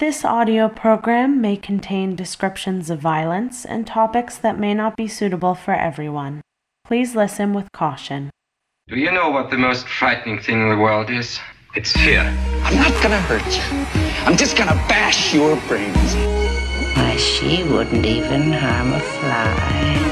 This audio program may contain descriptions of violence and topics that may not be suitable for everyone. Please listen with caution. Do you know what the most frightening thing in the world is? It's fear. I'm not gonna hurt you. I'm just gonna bash your brains. Why, she wouldn't even harm a fly.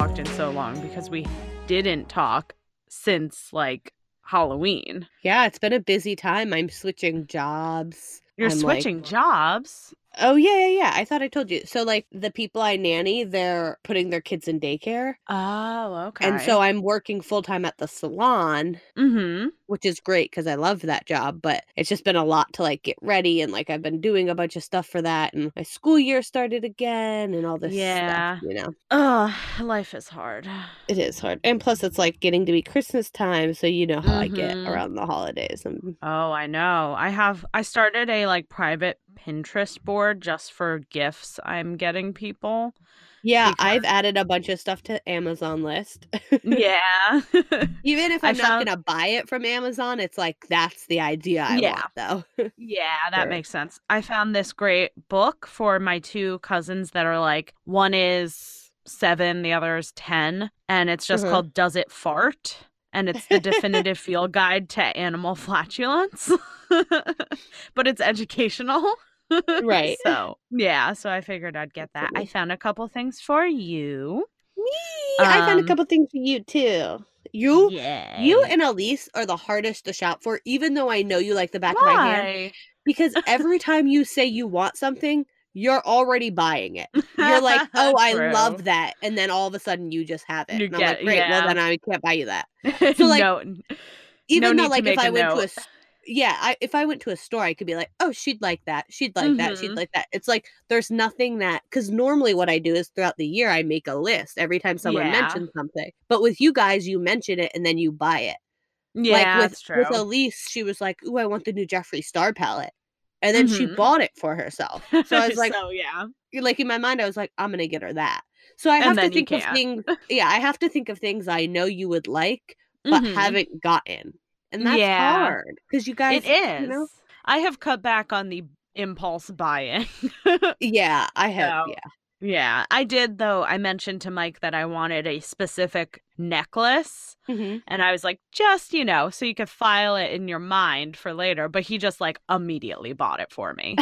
Talked in so long because we didn't talk since like Halloween. Yeah, it's been a busy time. I'm switching jobs. You're I'm, like- switching jobs. Oh yeah, yeah, yeah. I thought I told you. So like the people I nanny, they're putting their kids in daycare. Oh, okay. And so I'm working full time at the salon, mm-hmm. which is great because I love that job, but it's just been a lot to like get ready and like I've been doing a bunch of stuff for that and my school year started again and all this Yeah. stuff, you know. Oh, life is hard. It is hard. And plus it's like getting to be Christmas time, so you know how I get Mhm. around the holidays. And Oh, I know. I have I started a like private Pinterest board just for gifts I'm getting people. yeah, I've added a bunch of stuff to Amazon list. yeah. Even if I'm not found- gonna buy it from Amazon, it's like that's the idea I Yeah. want though. Yeah, that Sure. makes sense. I found this great book for my two cousins that are like one is seven, the other is 10, and it's just Uh-huh. called Does It Fart? And it's the definitive field guide to animal flatulence, but it's educational. Right. So, yeah, so I figured I'd get that. I found a couple things for you. Me, I found a Um, couple things for you too. You Yeah. you and Elise are the hardest to shop for, even though I know you like the back of my hand. Why? Because every time you say you want something, you're already buying it. You're like, oh, I love that. And then all of a sudden you just have it. You and I'm like, great, well then I can't buy you that. So, like, no, Even need though like if I went to a yeah, I, if I went to a store, I could be like, oh, she'd like that. She'd like that. She'd Mhm. like that. It's like there's nothing that because normally what I do is throughout the year I make a list every time someone Yeah. mentions something. But with you guys, you mention it and then you buy it. yeah, like with that's true. with Elise, she was like, "Ooh, I want the new Jeffree Star palette," and then she Mhm. bought it for herself. So I was like, so yeah, like in my mind, I was like, I'm gonna get her that. So I have to think of things. Yeah, I have to think of things I know you would like, but Mhm. haven't gotten, and that's Yeah. hard because you guys, it is. you know, I have cut back on the impulse buying. yeah, I have, So- yeah, yeah, I did though. I mentioned to Mike that I wanted a specific necklace, Mhm. and I was like, just you know, so you could file it in your mind for later. But he just like immediately bought it for me.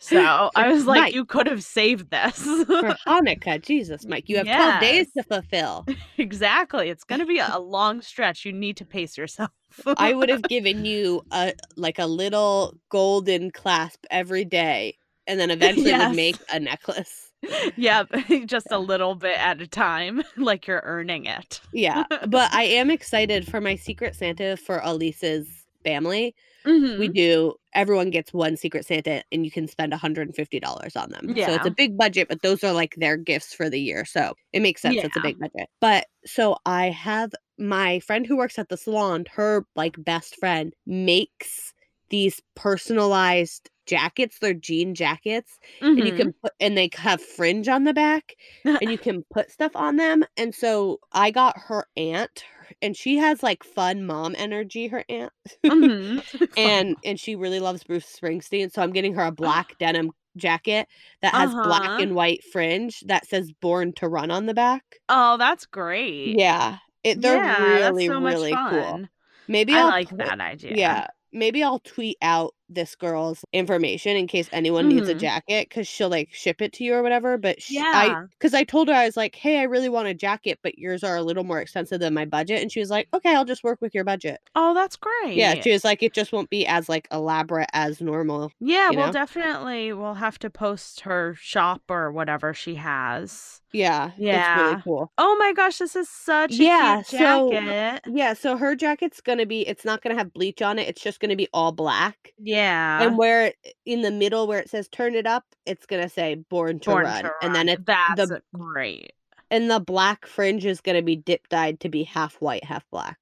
So I was like, Mike, you could have saved this. for Hanukkah, Jesus, Mike, you have twelve days to fulfill. exactly. It's gonna be a long stretch. You need to pace yourself. I would have given you a like a little golden clasp every day, and then eventually Yes. would make a necklace. yeah, just a little bit at a time, like you're earning it. Yeah, but I am excited for my Secret Santa for Elise's family. We Mhm. do. Everyone gets one Secret Santa, and you can spend $150 on them. Yeah. So it's a big budget, but those are like their gifts for the year. So it makes sense. It's a big budget. But so I have my friend who works at the salon. Her like best friend makes these personalized jackets. They're jean jackets, and you can put and they have fringe on the back and you can put stuff on them. And so I got her aunt, and she has like fun mom energy. Her aunt, Mhm. and and she really loves Bruce Springsteen. So I'm getting her a black denim jacket that has black Uh-huh. and white fringe that says "Born to Run" on the back. oh, that's great. Yeah, it, they're Yeah, really so really cool. Maybe I I'll like put- that idea. Yeah. Maybe I'll tweet out this girl's information in case anyone needs a Mhm. jacket because she'll like ship it to you or whatever. But sh I, Yeah. because I told her I was like, hey, I really want a jacket, but yours are a little more expensive than my budget. And she was like, okay, I'll just work with your budget. Oh, that's great. Yeah. She was like, it just won't be as like elaborate as normal. Yeah, well, know? definitely we'll have to post her shop or whatever she has. Yeah. It's really cool. Oh my gosh, this is such a Yeah, cute so- Yeah. So her jacket's going to be, it's not going to have bleach on it. It's just going to be all black. Yeah. And where it- in the middle where it says turn it up, it's going to say born to Born run. to And then Run. it, that's the great. and the black fringe is going to be dip dyed to be half white, half black.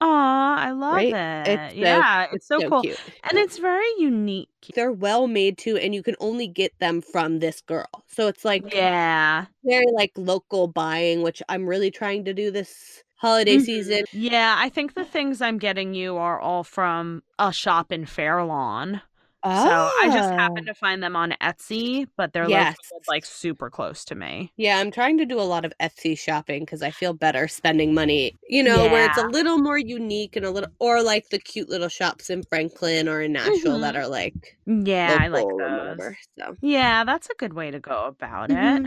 Aw, I love Right? it. It's so- yeah, it's so, cool. cute. And it's very unique. They're well made too, and you can only get them from this girl. So it's like Yeah. very like local buying, which I'm really trying to do this holiday Mhm. season. Yeah, I think the things I'm getting you are all from a shop in Fairlawn. So I just happened to find them on Etsy, but they're Oh. Yes. located, like super close to me. Yeah, I'm trying to do a lot of Etsy shopping because I feel better spending money, you know, where it's a little more unique and a little, or like the cute little shops in Franklin or in Nashville Mhm. that are like Yeah, I like those. whatever. So Yeah, that's a good way to go about it.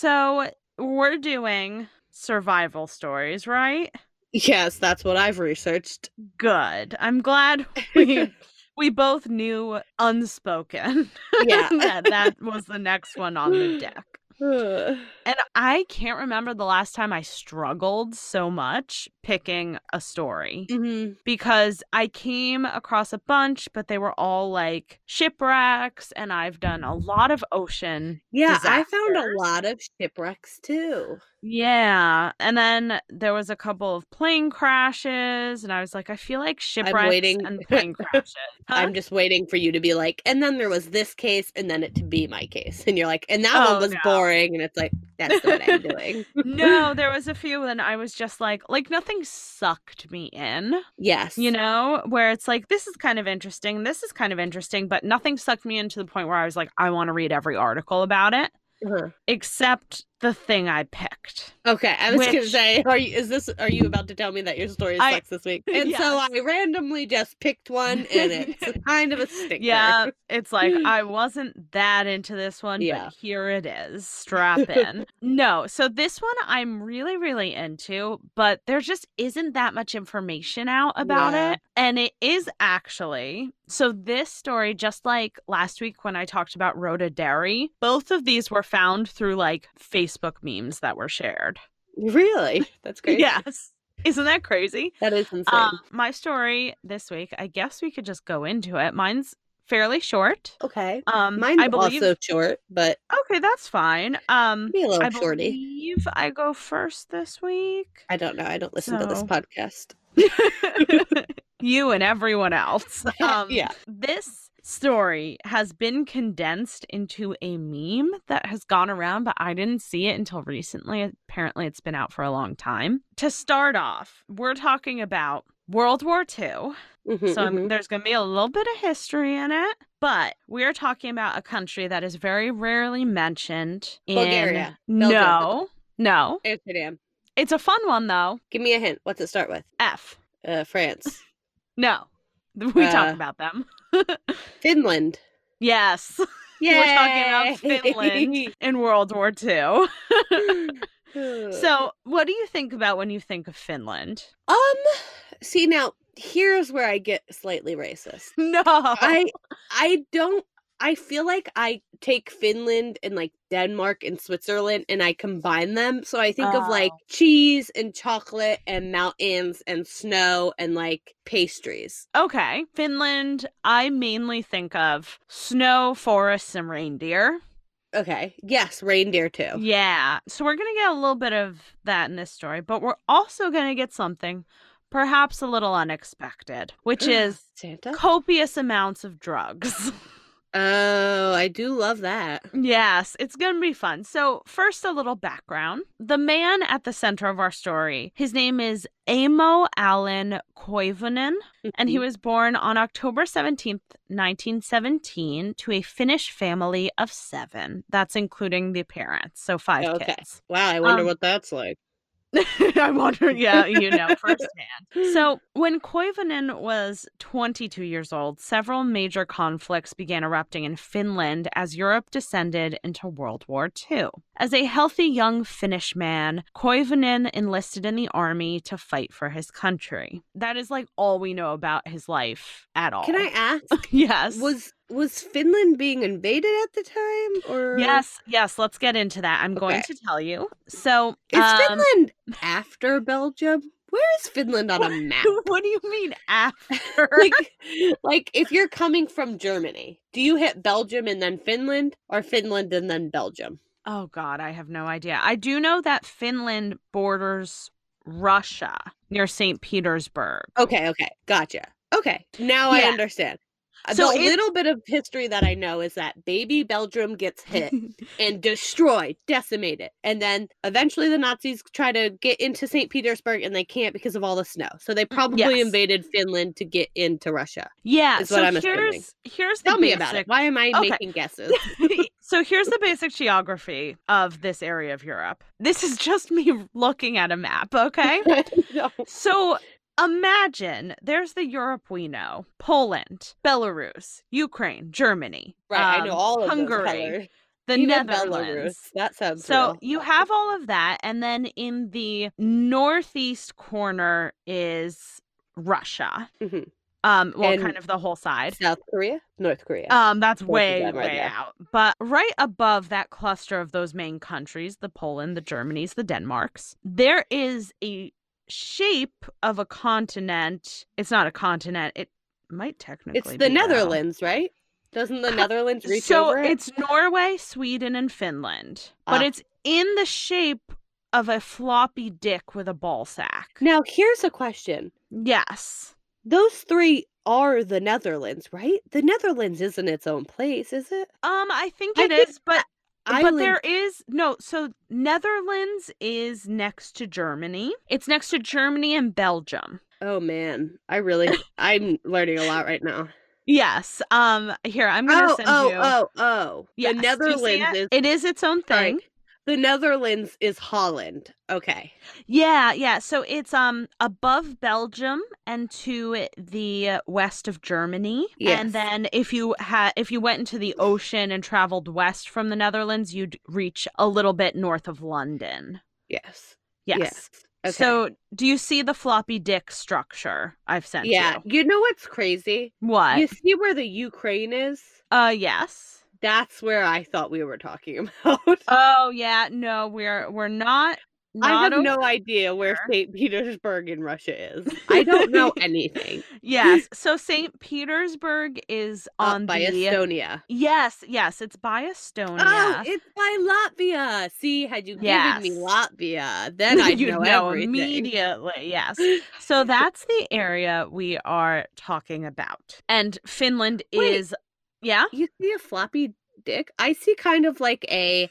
So we're doing survival stories, right? yes, that's what I've researched. Good. I'm glad we we both knew unspoken. Yeah. that that was the next one on the deck. And I can't remember the last time I struggled so much picking a story Mhm. because I came across a bunch, but they were all like shipwrecks, and I've done a lot of ocean. Yeah, I found a lot of shipwrecks too. Yeah. And then there was a couple of plane crashes, and I was like, I feel like shipwrecks waiting- and plane crashes. Huh? I'm just waiting for you to be like, and then there was this case, and then it to be my case. And you're like, and that Oh, one was no. boring. And it's like, that's what I'm doing. no, there was a few, and I was just like, like nothing sucked me in. Yes. you know, where it's like, this is kind of interesting, this is kind of interesting, but nothing sucked me into the point where I was like, I want to read every article about it, Uh-huh. except the thing I picked. Okay, I was gonna say, are you? Is this? Are you about to tell me that your story I- sucks this week? And so I randomly just picked one, and it's kind of a stinker. Yeah, it's like I wasn't that into this one, Yeah. but here it is. Strap in. no, so this one I'm really, really into, but there just isn't that much information out about Yeah. it. And it is actually so this story, just like last week when I talked about Rhoda Dairy, both of these were found through like Facebook memes that were shared. Really, that's great. Yes. Isn't that crazy? that is insane. Um, my story this week, I guess we could just go into it. Mine's fairly short. okay, Um, mine's I believe. also short, but Okay, that's fine. Um, be a little I shorty. believe I go first this week. I don't know. I don't listen to this podcast. you and everyone else. Um, Yeah. This story has been condensed into a meme that has gone around, but I didn't see it until recently. Apparently, it's been out for a long time. To start off, we're talking about World War II. Mhm, So mhm. there's going to be a little bit of history in it, but we're talking about a country that is very rarely mentioned. In... Bulgaria. Belgium. No, no. Amsterdam. It's a fun one though. Give me a hint. What's it start with? F. Uh, France, No, we Uh, talk about them. Finland. yes, we're talking about Finland in World War II. so, what do you think about when you think of Finland? um, see now, here's where I get slightly racist. No, I I don't I feel like I take Finland and like Denmark and Switzerland and I combine them. So I think of like Oh. cheese and chocolate and mountains and snow and like pastries. Okay, Finland, I mainly think of snow, forests, and reindeer. Okay. Yes, reindeer too. Yeah, so we're going to get a little bit of that in this story, but we're also going to get something perhaps a little unexpected, which ah, is Santa? copious amounts of drugs. Oh, I do love that. yes, it's going to be fun. So, first, a little background. The man at the center of our story, his name is Amo Allan Koivunen, and he was born on October 17th, 1917, to a Finnish family of seven. That's including the parents, so five Okay. kids. Wow, I wonder Um, what that's like. I wonder, yeah, you know firsthand. So, when Koivunen was 22 years old, several major conflicts began erupting in Finland as Europe descended into World War II. As a healthy young Finnish man, Koivunen enlisted in the army to fight for his country. That is like all we know about his life at all. Can I ask? yes. Was was Finland being invaded at the time, or Yes, yes, let's get into that. I'm going to tell you. So, Is um, Finland after Belgium? Where is Finland on a map? what do you mean after? like, like if you're coming from Germany, do you hit Belgium and then Finland, or Finland and then Belgium? Oh God, I have no idea. I do know that Finland borders Russia near St. Petersburg. Okay, okay, gotcha. Okay, now I understand. Uh, So the it- little bit of history that I know is that baby Belgium gets hit and destroyed, decimated, and then eventually the Nazis try to get into St. Petersburg and they can't because of all the snow. So they probably Mm, yes. invaded Finland to get into Russia. yeah, Is so what I'm assuming. here's here's the Tell me about basic- it. Why am I Okay. making guesses? so here's the basic geography of this area of Europe. This is just me looking at a map, okay? No. So imagine there's the Europe we know Poland, Belarus, Ukraine, Germany. Right, I know um, all of Hungary, the Even Netherlands. Belarus. That sounds So real. you have all of that, and then in the northeast corner is Russia. Mhm. Um, well, And- kind of the whole side. South Korea, North Korea. Um, that's of way, way out. But right above that cluster of those main countries, the Poland, the Germanys, the Denmarks, there is a shape of a continent. It's not a continent. It might technically it's the. Netherlands, right? Doesn't the Netherlands reach so over it? it's Norway, Sweden, and Finland, but Ah. it's in the shape of a floppy dick with a ball sack. Now here's a question. Yes. Those three are the Netherlands, right? The Netherlands isn't its own place, is it? Um, I think I it think is, but there is no. So Netherlands is next to Germany. It's next to Germany and Belgium. Oh man, I really I'm learning a lot right now. Yes. Um. Here, I'm gonna Oh, send oh, you. oh, oh. Yes. The Do you see Netherlands it? is It is its own sorry, thing. The Netherlands is Holland. Okay. Yeah, yeah. So it's um above Belgium and to the west of Germany. Yes. And then if you had if you went into the ocean and traveled west from the Netherlands, you'd reach a little bit north of London. Yes. Yes. Okay. So do you see the floppy dick structure I've sent yeah, you? you know what's crazy? What? You see where the Ukraine is? Uh yes. That's where I thought we were talking about. Oh yeah, no, we're we're not I have no idea where. St. Petersburg in Russia is. I don't know anything. Yes. So St. Petersburg is Up on by the Estonia. Yes, yes, it's by Estonia. Oh, it's by Latvia. See, had you given me Latvia, then I'd You'd know, know everything. immediately. Yes. So that's the area we are talking about. And Finland Wait. is yeah? You see a floppy dick? I see kind of like a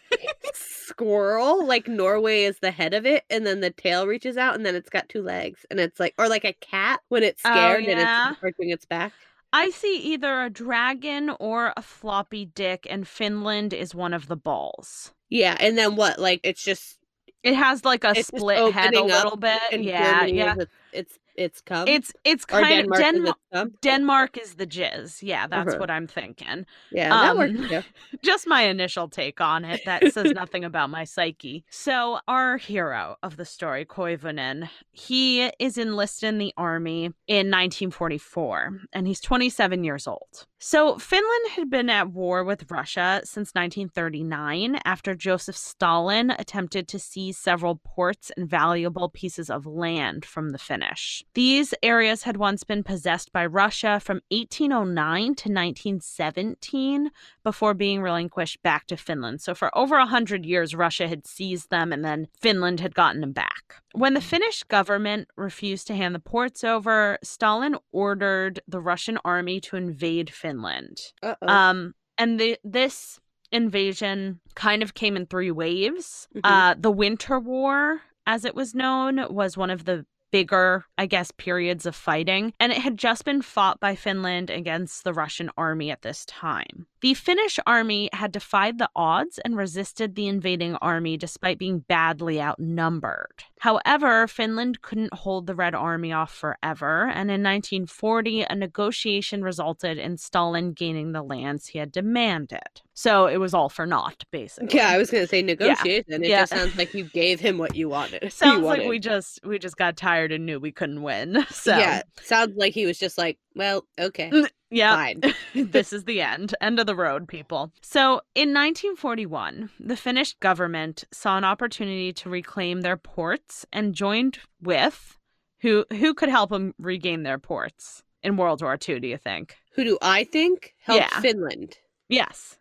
squirrel. Like Norway is the head of it, and then the tail reaches out, and then it's got two legs, and it's like, or like a cat when it's Oh, scared and it's arching its back. I see either a dragon or a floppy dick, and Finland is one of the balls. Yeah, and then what? Like it's just It has like a split head a up little bit. Yeah, Germany yeah. its it's it's cum. It's it's kind of Denmark is Denmark. Denmark is the jizz. Yeah, that's Uh-huh. what I'm thinking. Yeah, that um, works. too. Just my initial take on it. That says nothing about my psyche. So, our hero of the story, Koivunen, he is enlisted in the army in 1944, and he's 27 years old. So, Finland had been at war with Russia since 1939 after Joseph Stalin attempted to seize several ports and valuable pieces of land from the Finnish. These areas had once been possessed by Russia from 1809 to 1917 before being relinquished back to Finland. So, for over 100 years, Russia had seized them and then Finland had gotten them back. When the Finnish government refused to hand the ports over, Stalin ordered the Russian army to invade Finland. Uh-oh. Um, and the, this invasion kind of came in three waves. Mhm. Uh, the Winter War, as it was known, was one of the bigger, I guess, periods of fighting, and it had just been fought by Finland against the Russian army at this time. The Finnish army had defied the odds and resisted the invading army despite being badly outnumbered. However, Finland couldn't hold the Red Army off forever, and in 1940, a negotiation resulted in Stalin gaining the lands he had demanded. So it was all for naught, basically. Yeah, I was gonna say negotiation. It Yeah. just sounds like you gave him what you wanted. Sounds like we just we just got tired and knew we couldn't win. So Yeah, sounds like he was just like, well, okay, Mm, yeah. fine. this is the end. End of the road, people. So, in 1941, the Finnish government saw an opportunity to reclaim their ports and joined with who who could help them regain their ports in World War II, do you think? Who do I think helped Yeah. Finland? Yes.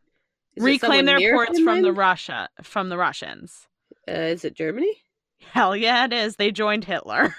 Is reclaim their ports from the Russia from the Russians. Uh, is it Germany? Hell yeah, it is. They joined Hitler.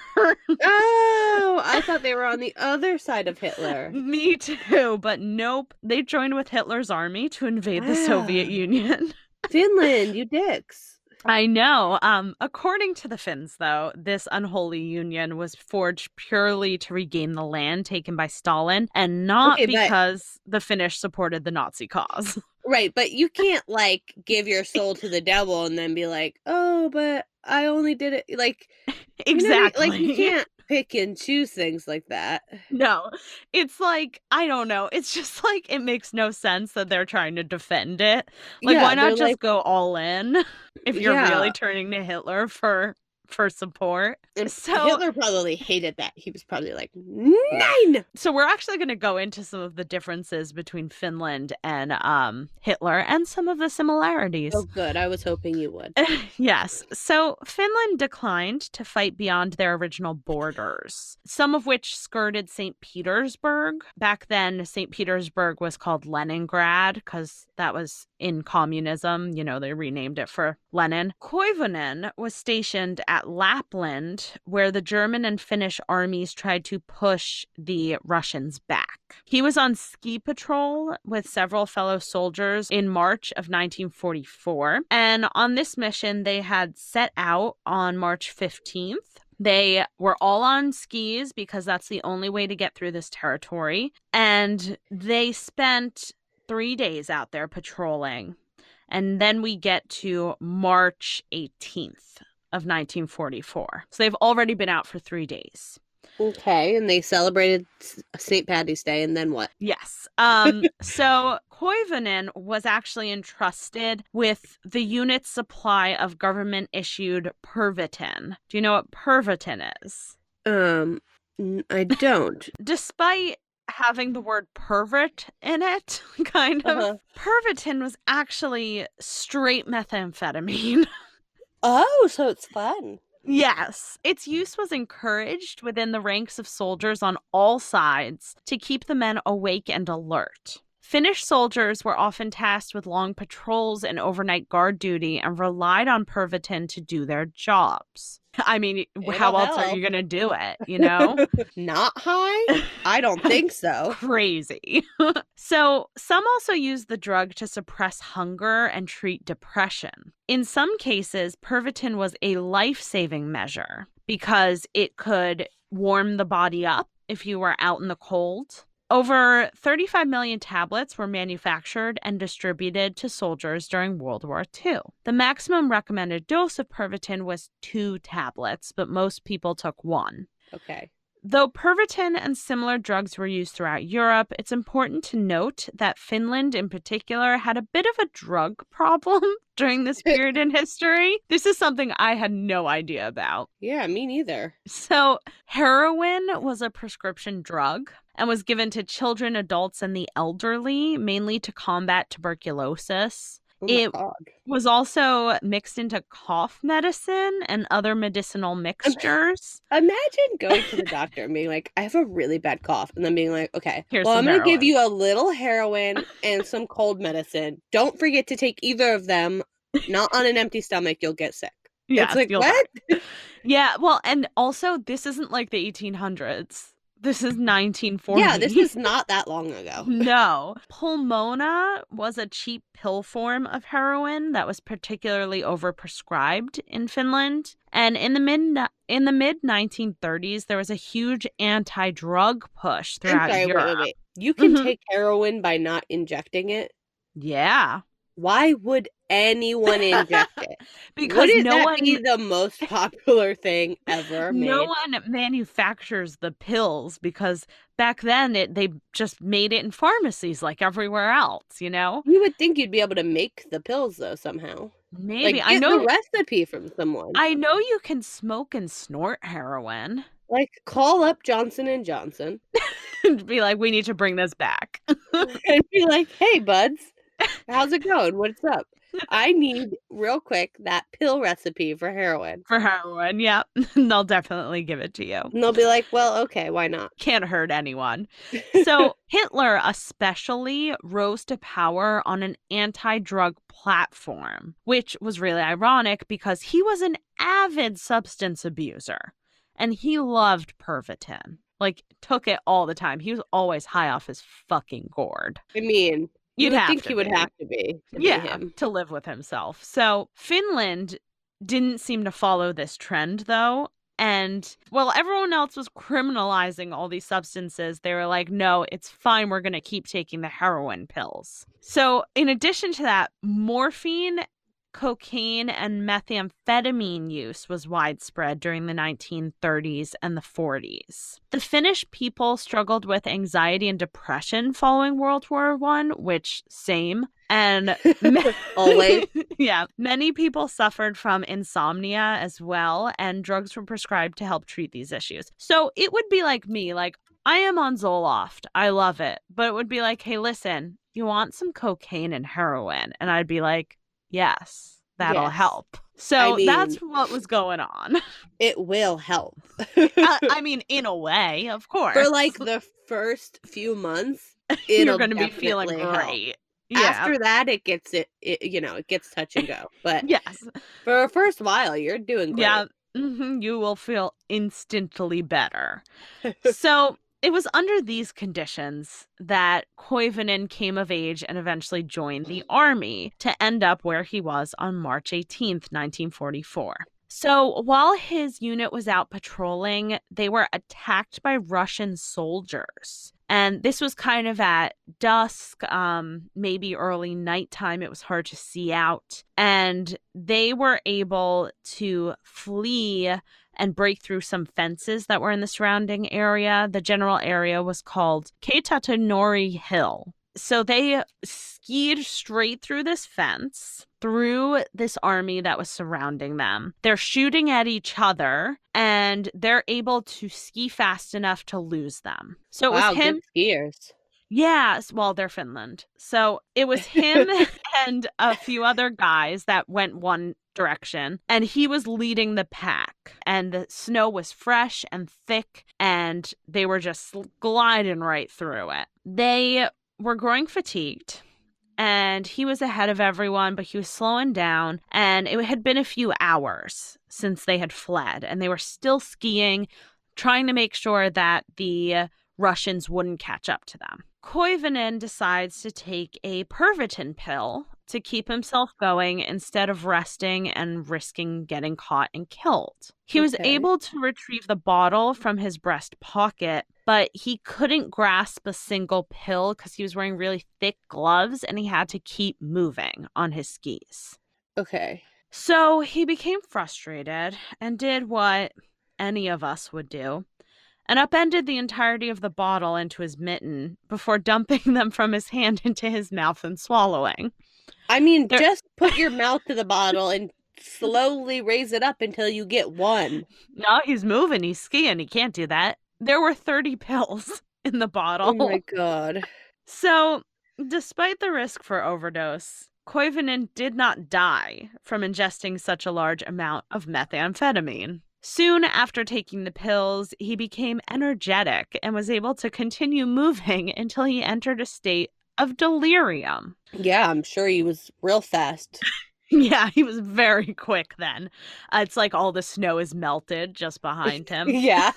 Oh, I thought they were on the other side of Hitler. Me too, but nope. They joined with Hitler's army to invade the Soviet Union. Finland, you dicks. I know. Um, according to the Finns, though, this unholy union was forged purely to regain the land taken by Stalin and not Okay, but- because the Finnish supported the Nazi cause. Right, but you can't like give your soul to the devil and then be like, "Oh, but I only did it." Like you know exactly. like you can't pick and choose things like that. No, it's like, I don't know. It's just like, it makes no sense that they're trying to defend it. Like, Yeah, why not just like- go all in if you're Yeah. really turning to Hitler for for support? And So- Hitler probably hated that. He was probably like, nine. so we're actually going to go into some of the differences between Finland and um, Hitler and some of the similarities. Oh, good. I was hoping you would. yes. So Finland declined to fight beyond their original borders, some of which skirted St. Petersburg. Back then, St. Petersburg was called Leningrad because that was in communism. You know, they renamed it for Lenin. Koivunen was stationed at Lapland, where the German and Finnish armies tried to push the Russians back. He was on ski patrol with several fellow soldiers in March of 1944. And on this mission, they had set out on March 15th. They were all on skis because that's the only way to get through this territory. And they spent three days out there patrolling. And then we get to March 18th of 1944. So they've already been out for three days. Okay, and they celebrated St. Patty's Day, and then what? Yes. Um, so Koivunen was actually entrusted with the unit's supply of government issued Pervitin. Do you know what Pervitin is? Um, I don't. Despite having the word pervert in it, kind of, Uh-huh. Pervitin was actually straight methamphetamine. Oh, so it's fun. Yes, its use was encouraged within the ranks of soldiers on all sides to keep the men awake and alert. Finnish soldiers were often tasked with long patrols and overnight guard duty and relied on Pervitin to do their jobs. I mean, how It'll else are you going to do it, you know? Not high? I don't think so. Crazy. so, some also use the drug to suppress hunger and treat depression. In some cases, Pervitin was a life saving measure because it could warm the body up if you were out in the cold. Over 35 million tablets were manufactured and distributed to soldiers during World War II. The maximum recommended dose of Pervitin was two tablets, but most people took one. Okay. Though Pervitin and similar drugs were used throughout Europe, it's important to note that Finland in particular had a bit of a drug problem during this period in history. This is something I had no idea about. Yeah, me neither. So, heroin was a prescription drug and was given to children, adults, and the elderly, mainly to combat tuberculosis. Oh It- God. Was also mixed into cough medicine and other medicinal mixtures. Imagine going to the doctor and being like, I have a really bad cough. And then being like, okay, Here's well, I'm going to give you a little heroin and some cold medicine. Don't forget to take either of them. Not on an empty stomach, you'll get sick. Yeah, it's like, what? Yeah, well, and also this isn't like the 1800s. This is 1940. Yeah, this is not that long ago. no. Pulmona was a cheap pill form of heroin that was particularly overprescribed in Finland. And in the mid in the mid 1930s, there was a huge anti-drug push throughout sorry, Europe. wait, wait. You can Mhm. take heroin by not injecting it. Yeah, Why would anyone inject it? because Wouldn't no that one be the most popular thing ever made? no one manufactures the pills because back then it they just made it in pharmacies like everywhere else, you know? You would think you'd be able to make the pills though somehow. Maybe like, I know the recipe from someone. I know you can smoke and snort heroin. like call up Johnson and Johnson and be like, we need to bring this back. and be like, "Hey, buds, how's it going? What's up? I need real quick that pill recipe for heroin." For heroin, yeah. They'll definitely give it to you. And they'll be like, "Well, okay, why not?" Can't hurt anyone. So Hitler especially rose to power on an anti-drug platform, which was really ironic because he was an avid substance abuser and he loved Pervitin. Like took it all the time. He was always high off his fucking gourd. I mean, You'd think he would have to be. to be yeah, him. to live with himself. So Finland didn't seem to follow this trend though. And while everyone else was criminalizing all these substances, they were like, no, it's fine. We're going to keep taking the heroin pills. So, in addition to that, morphine, cocaine, and methamphetamine use was widespread during the 1930s and the 40s. The Finnish people struggled with anxiety and depression following World War One, which same. And ma- Always. yeah, many people suffered from insomnia as well, and drugs were prescribed to help treat these issues. So it would be like me, like I am on Zoloft, I love it, but it would be like, hey, listen, you want some cocaine and heroin, and I'd be like, yes, that'll Yes. help. So I that's what was going on. It will help. uh, I mean, in a way, of course. For like the first few months, you're going to be feeling help. great. Yeah. After that, it gets it, it. You know, it gets touch and go. But yes. for a first while, you're doing great. Yeah, hmm you will feel instantly better. so it was under these conditions that Koivunen came of age and eventually joined the army to end up where he was on March 18th, 1944. So while his unit was out patrolling, they were attacked by Russian soldiers. And this was kind of at dusk, um, maybe early nighttime. It was hard to see out. And they were able to flee and break through some fences that were in the surrounding area. The general area was called Keitatanori Hill. So they skied straight through this fence, through this army that was surrounding them. They're shooting at each other and they're able to ski fast enough to lose them. So it wow, was him. good skiers. Yes, well, they're Finland. So it was him and a few other guys that went one direction, and he was leading the pack. And the snow was fresh and thick, and they were just gliding right through it. They were growing fatigued. And he was ahead of everyone, but he was slowing down. And it had been a few hours since they had fled, and they were still skiing, trying to make sure that the Russians wouldn't catch up to them. Koivunen decides to take a Pervitin pill to keep himself going instead of resting and risking getting caught and killed. He was able to retrieve the bottle from his breast pocket, but he couldn't grasp a single pill because he was wearing really thick gloves and he had to keep moving on his skis. Okay. So he became frustrated and did what any of us would do and upended the entirety of the bottle into his mitten before dumping them from his hand into his mouth and swallowing. I mean, There- just put your mouth to the bottle and slowly raise it up until you get one. No, he's moving, he's skiing, he can't do that. There were 30 pills in the oh bottle. Oh my god. So, despite the risk for overdose, Koivunen did not die from ingesting such a large amount of methamphetamine. Soon after taking the pills, he became energetic and was able to continue moving until he entered a state of delirium. Yeah, I'm sure he was real fast. Yeah, he was very quick then. Uh, it's like all the snow is melted just behind him. Yeah.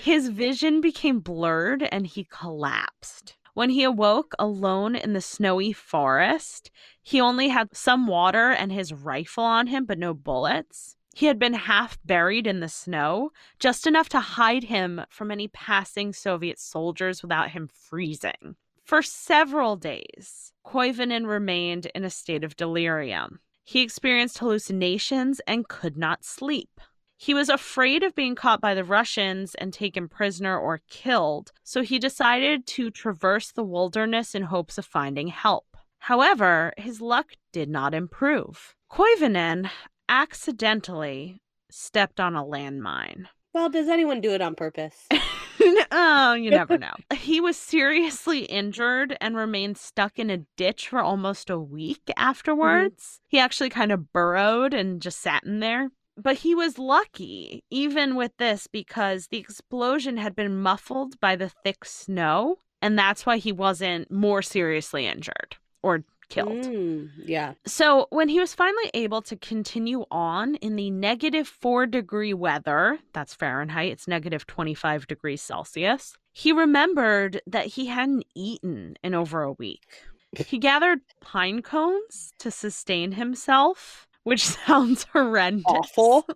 His vision became blurred and he collapsed. When he awoke alone in the snowy forest, he only had some water and his rifle on him, but no bullets. He had been half buried in the snow, just enough to hide him from any passing Soviet soldiers without him freezing. For several days, Koivunen remained in a state of delirium. He experienced hallucinations and could not sleep. He was afraid of being caught by the Russians and taken prisoner or killed, so he decided to traverse the wilderness in hopes of finding help. However, his luck did not improve. Koivunen accidentally stepped on a landmine. Well, does anyone do it on purpose? oh, you never know. He was seriously injured and remained stuck in a ditch for almost a week mm-hmm. afterwards. He actually kind of burrowed and just sat in there. But he was lucky, even with this, because the explosion had been muffled by the thick snow, and that's why he wasn't more seriously injured or killed. Mm, yeah. So, when he was finally able to continue on in the negative four degree weather, that's Fahrenheit, it's negative 25 degrees Celsius, he remembered that he hadn't eaten in over a week. He gathered pine cones to sustain himself, which sounds horrendous. Awful.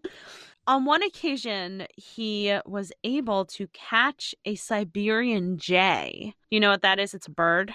On one occasion, he was able to catch a Siberian jay. You know what that is? It's a bird,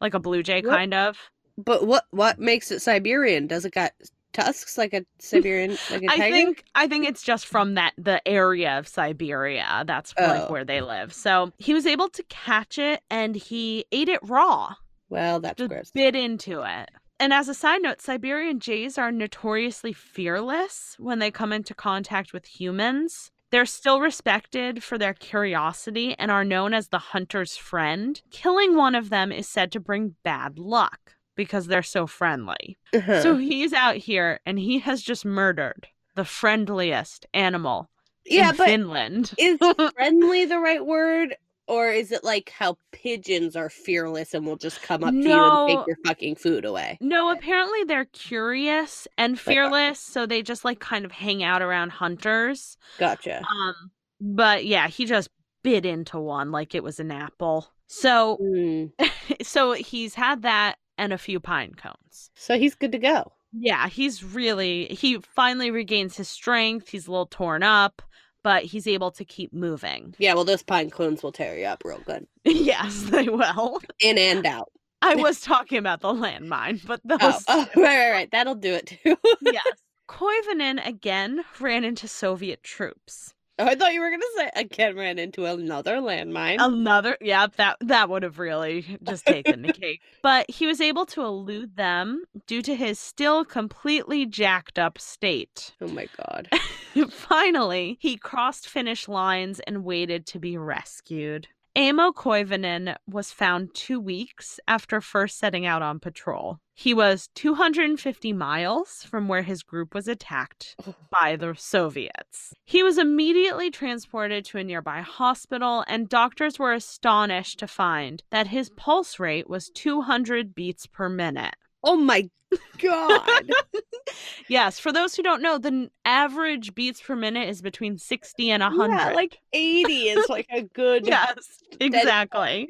like a blue jay, What? kind of. But what what makes it Siberian? Does it got tusks like a Siberian like a tiger? I think I think it's just from that the area of Siberia. That's like Oh. where they live. So he was able to catch it and he ate it raw. Well, that's Just gross. bit into it. And as a side note, Siberian jays are notoriously fearless when they come into contact with humans. They're still respected for their curiosity and are known as the hunter's friend. Killing one of them is said to bring bad luck because they're so friendly. Uh-huh. So he's out here and he has just murdered the friendliest animal yeah, in but Finland. is friendly the right word? Or is it like how pigeons are fearless and will just come up to you and take your fucking food away? No, apparently they're curious and fearless, so they just like kind of hang out around hunters. Gotcha. Um, but yeah, he just bit into one like it was an apple. So, Mm. so he's had that and a few pine cones. So he's good to go. Yeah, he's really he finally regains his strength. He's a little torn up, but he's able to keep moving. Yeah, well, those pine cones will tear you up real good, yes, they will. in and out. I was talking about the landmine, but those Oh, oh, right, right, right. That'll do it too. yes. Koivunen again ran into Soviet troops. Oh, I thought you were gonna say again ran into another landmine. Another, yeah, that that would have really just taken the cake. But he was able to elude them due to his still completely jacked up state. oh my god. Finally, he crossed Finnish lines and waited to be rescued. Amo Koivunen was found two weeks after first setting out on patrol. He was 250 miles from where his group was attacked by the Soviets. He was immediately transported to a nearby hospital, and doctors were astonished to find that his pulse rate was 200 beats per minute. Oh my god. Yes, for those who don't know, the average beats per minute is between 60 and 100. Yeah, like 80 is like a good yes, exactly.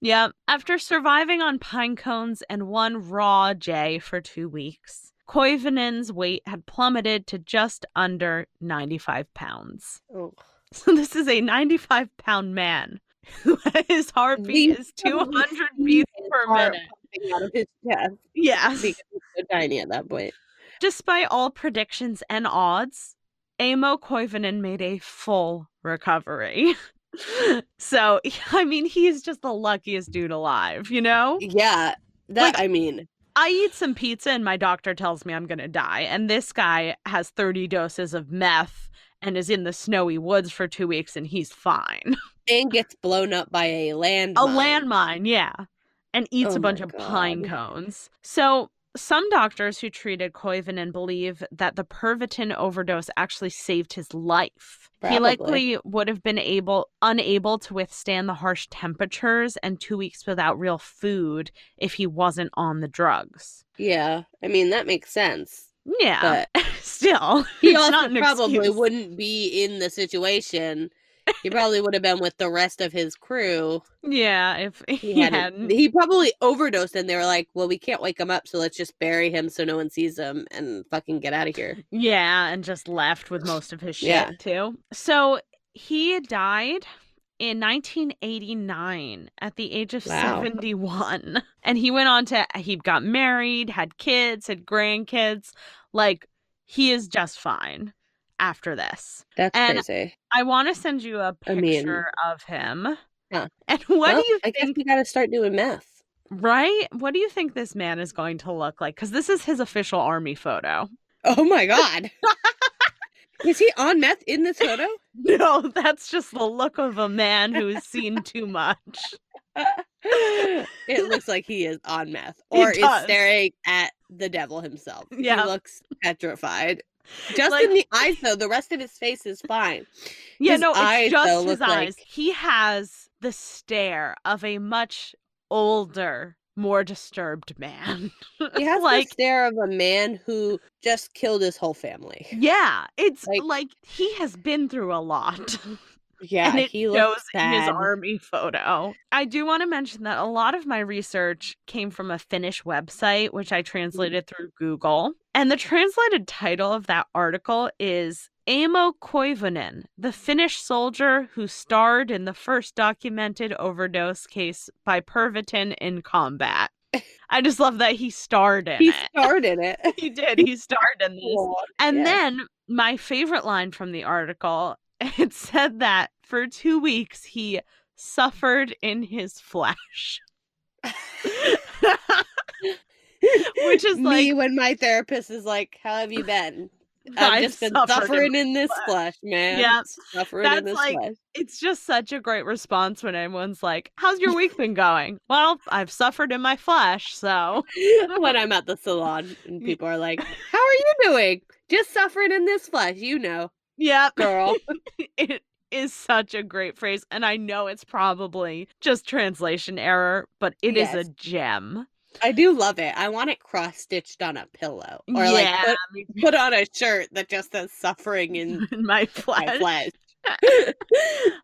Yeah. After surviving on pine cones and one raw jay for two weeks, Koivunen's weight had plummeted to just under 95 pounds. Oh. So this is a 95 pound man. His heartbeat is 200 beats per minute. out of his chest Yes. because he's so tiny at that point. Despite all predictions and odds, Amo Koivunen made a full recovery. so, I mean, he's just the luckiest dude alive, you know? Yeah, that Like- I mean, I eat some pizza and my doctor tells me I'm going to die. And this guy has 30 doses of meth and is in the snowy woods for two weeks and he's fine. and gets blown up by a land. A landmine, yeah. And eats Oh a bunch my of pine cones. So some doctors who treated Koivunen believe that the Pervitin overdose actually saved his life. He likely would have been able unable to withstand the harsh temperatures and two weeks without real food if he wasn't on the drugs. Yeah, I mean that makes sense. Yeah. But Still. he it's also not probably excuse. wouldn't be in the situation He probably would have been with the rest of his crew. Yeah, if he, He had hadn't. he probably overdosed and they were like, "Well, we can't wake him up, so let's just bury him so no one sees him and fucking get out of here." Yeah, and just left with most of his shit Yeah. too. So he died in 1989 at the age of Wow. 71. And he went on to, he got married, had kids, had grandkids. Like, he is just fine after this. That's And crazy. I want to send you a picture mean- of him. Huh. And what Well, do you I think? we got to start doing meth. Right? What do you think this man is going to look like? Because this is his official army photo. Oh my god. Is he on meth in this photo? No, that's just the look of a man who's seen too much. it looks like he is on meth or is staring at the devil himself. Yeah. He looks petrified. Just Like- in the eyes, though. The rest of his face is fine. Yeah, His no, it's eyes, just though, his look like- eyes. He has the stare of a much older, more disturbed man. He has like the stare of a man who just killed his whole family. yeah, it's like, Like- he has been through a lot. Yeah, and it he shows his army photo. I do want to mention that a lot of my research came from a Finnish website, which I mm-hmm. translated through Google. And the translated title of that article is Amo Koivunen, the Finnish soldier who starred in the first documented overdose case by Pervitin in combat. I just love that he starred in He it. in it. He did. He starred in this. And Yeah. then my favorite line from the article, it said that for two weeks he suffered in his flesh. Which is me like when my therapist is like, "How have you been?" I've I've just been suffered in suffering in this flesh." flesh, man. Yeah, suffering that's in this like- flesh. it's just such a great response when everyone's like, How's your week been going? Well, I've suffered in my flesh, so when I'm at the salon and people are like, "How are you doing?" Just suffering in this flesh, you know, yep. girl. it is such a great phrase. And I know it's probably just translation error, but it is Yes. a gem. I do love it. I want it cross stitched on a pillow, or yeah, like put, put on a shirt that just says "suffering in in my my flesh. flesh."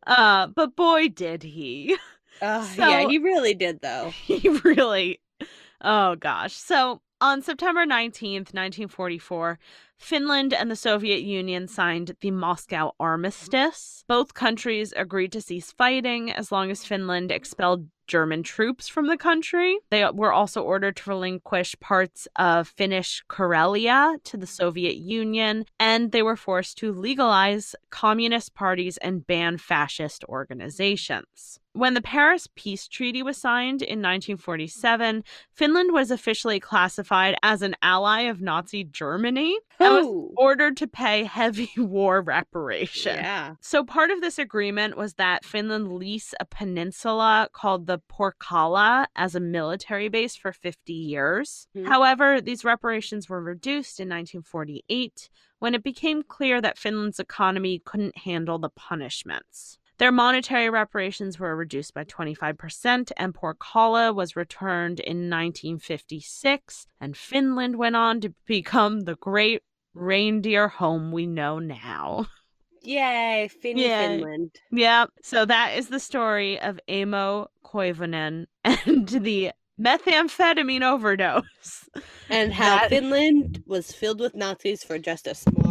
uh, but boy, did he. Oh, yeah, he really did though. He really. Oh gosh. So on September 19th, 1944, Finland and the Soviet Union signed the Moscow Armistice. Both countries agreed to cease fighting as long as Finland expelled German troops from the country. They were also ordered to relinquish parts of Finnish Karelia to the Soviet Union, and they were forced to legalize communist parties and ban fascist organizations. When the Paris Peace Treaty was signed in 1947, Finland was officially classified as an ally of Nazi Germany and was ordered to pay heavy war reparations. yeah. So part of this agreement was that Finland lease a peninsula called the Porkkala as a military base for 50 years. Mhm. However, these reparations were reduced in 1948 when it became clear that Finland's economy couldn't handle the punishments. Their monetary reparations were reduced by 25%, and Porkkala was returned in 1956, and Finland went on to become the great reindeer home we know now. Yay, Finny Yay. Finland. Yeah. So that is the story of Amo Koivunen and the methamphetamine overdose. And how That- Finland was filled with Nazis for just a small.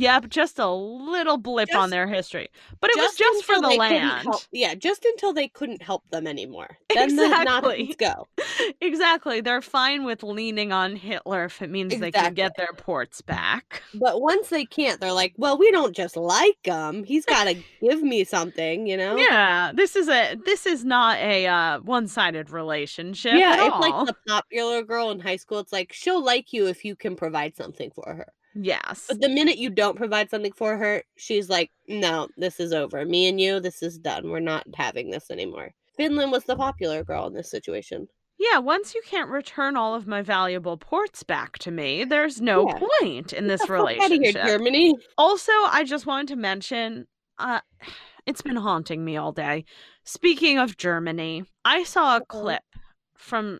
Yep, just a little blip on their history. But it was just for the land. help- yeah, just until they couldn't help them anymore. Then the Nazis Exactly. go. exactly. They're fine with leaning on Hitler if it means they can get their ports back. But once they can't, they're like, well, we don't just like him. He's got to give me something, you know? Yeah, this is a this is not a uh, one-sided relationship. Yeah, it's all. like the popular girl in high school. It's like she'll like you if you can provide something for her. Yes. But the minute you don't provide something for her, she's like, no, this is over. Me and you, this is done. We're not having this anymore. Finland was the popular girl in this situation. Yeah, once you can't return all of my valuable ports back to me, there's no Yeah. point in this Get the fuck outta here, relationship. Germany. Also, I just wanted to mention uh it's been haunting me all day. Speaking of Germany, I saw a clip from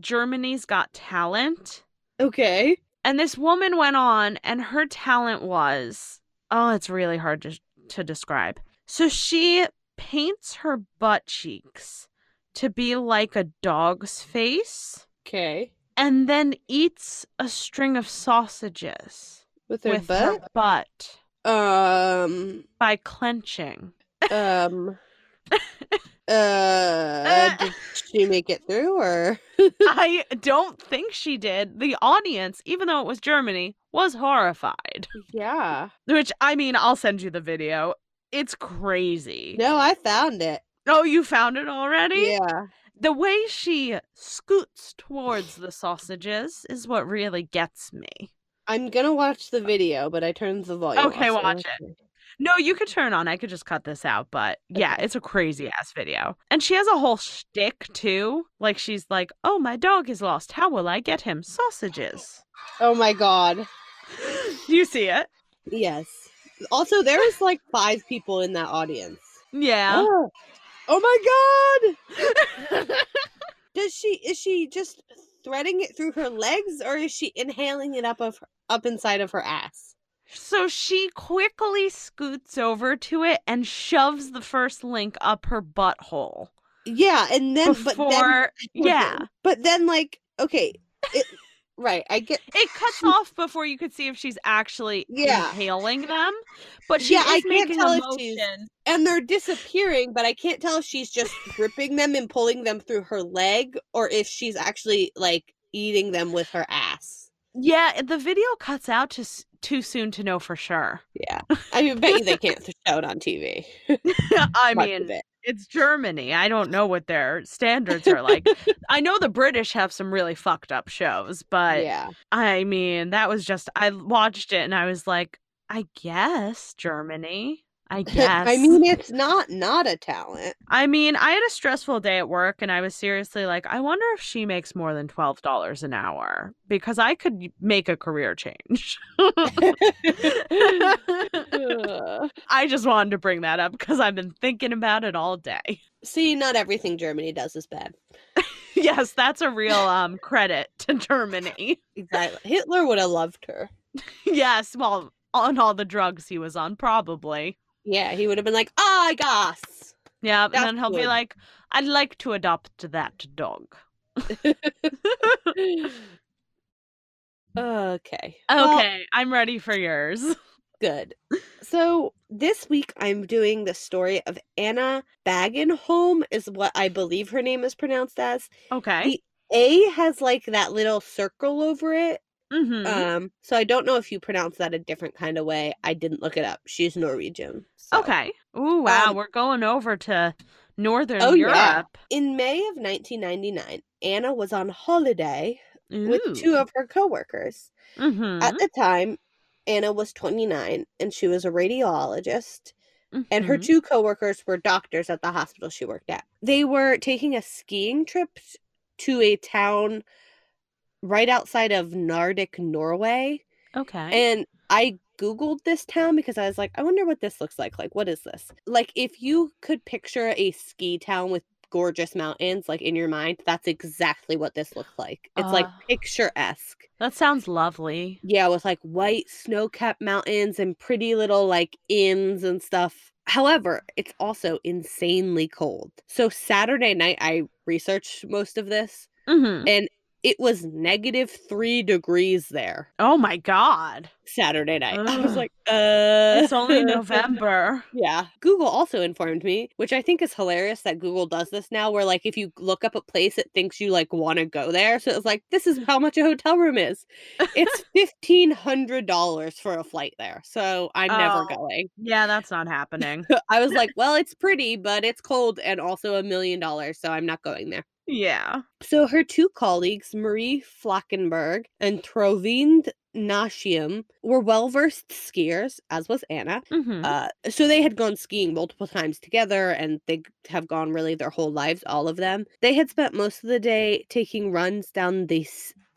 Germany's Got Talent, Okay. And this woman went on and her talent was oh, it's really hard to to describe. So she paints her butt cheeks to be like a dog's face Okay. and then eats a string of sausages With her with butt. her butt Um. by clenching. Um. uh. Did she make it through, or? I don't think she did. The audience, even though it was Germany, was horrified. Yeah. Which, I mean, I'll send you the video. It's crazy. No, I found it. Oh, you found it already? Yeah. The way she scoots towards the sausages is what really gets me. I'm gonna watch the video, but I turned the volume. Okay, off, so watch it. No, you could turn on. I could just cut this out, but yeah, Okay. it's a crazy ass video. And she has a whole shtick too. Like she's like, "Oh, my dog is lost. How will I get him sausages?" Oh my god. Do you see it? Yes. Also, there was like five people in that audience. Yeah. Oh, oh my god! Does she is she just threading it through her legs, or is she inhaling it up of up inside of her ass? So she quickly scoots over to it and shoves the first link up her butthole Yeah, and then before. but then yeah, but then like okay, it, right? I get it cuts off before you could see if she's actually Yeah. inhaling them. But she Yeah, I can't tell a if she's- and they're disappearing, but I can't tell if she's just gripping them and pulling them through her leg, or if she's actually like eating them with her ass. Yeah, the video cuts out to too soon to know for sure. Yeah, I mean, bet you they can't show it on TV. I mean, it. it's Germany. I don't know what their standards are like. I know the British have some really fucked up shows, but yeah, I mean, that was just I watched it and I was like, I guess Germany. I guess. I mean, it's not not a talent. I mean, I had a stressful day at work and I was seriously like, I wonder if she makes more than $12 an hour because I could make a career change. I just wanted to bring that up because I've been thinking about it all day. See, not everything Germany does is bad. yes, that's a real um credit to Germany. Exactly. Hitler would have loved her. yes, well, on all the drugs he was on, probably. Yeah, he would have been like, "Ah, gas." Yeah, and then he'll be like, I'd like to adopt that dog. okay. Well, Okay, I'm ready for yours. Good. So this week I'm doing the story of Anna Bagenholm is what I believe her name is pronounced as. Okay. The A has like that little circle over it. Mm-hmm. Um, so I don't know if you pronounce that a different kind of way. I didn't look it up. She's Norwegian. so. okay. Ooh, wow. um, we're going over to Northern Oh, yeah. Europe. In May of 1999, Anna was on holiday with two of her coworkers. Mhm. At the time, Anna was 29 and she was a radiologist. and her Mhm. two coworkers were doctors at the hospital she worked at. They were taking a skiing trip to a town right outside of Narvik, Norway. Okay. And I googled this town because I was like, I wonder what this looks like. Like what is this? Like if you could picture a ski town with gorgeous mountains like in your mind, that's exactly what this looks like. It's like Ah. picturesque. that sounds lovely. Yeah, with like white snow-capped mountains and pretty little like inns and stuff. However, it's also insanely cold. So Saturday night I researched most of this hmm and it was negative 3 degrees there Oh my god. Saturday night. I was like, uh It's only November. Yeah. Google also informed me, which I think is hilarious that Google does this now, where like if you look up a place, it thinks you like want to go there. So it's like, this is how much a hotel room is. It's fifteen hundred dollars for a flight there. So I'm never Oh. going. Yeah, that's not happening. I was like, well, it's pretty, but it's cold and also a million dollars, so I'm not going there. Yeah. So her two colleagues, Marie Flackenberg and Trovind Nashium, were well versed skiers, as was Anna. hmm Uh, so they had gone skiing multiple times together and they have gone really their whole lives, all of them. They had spent most of the day taking runs down the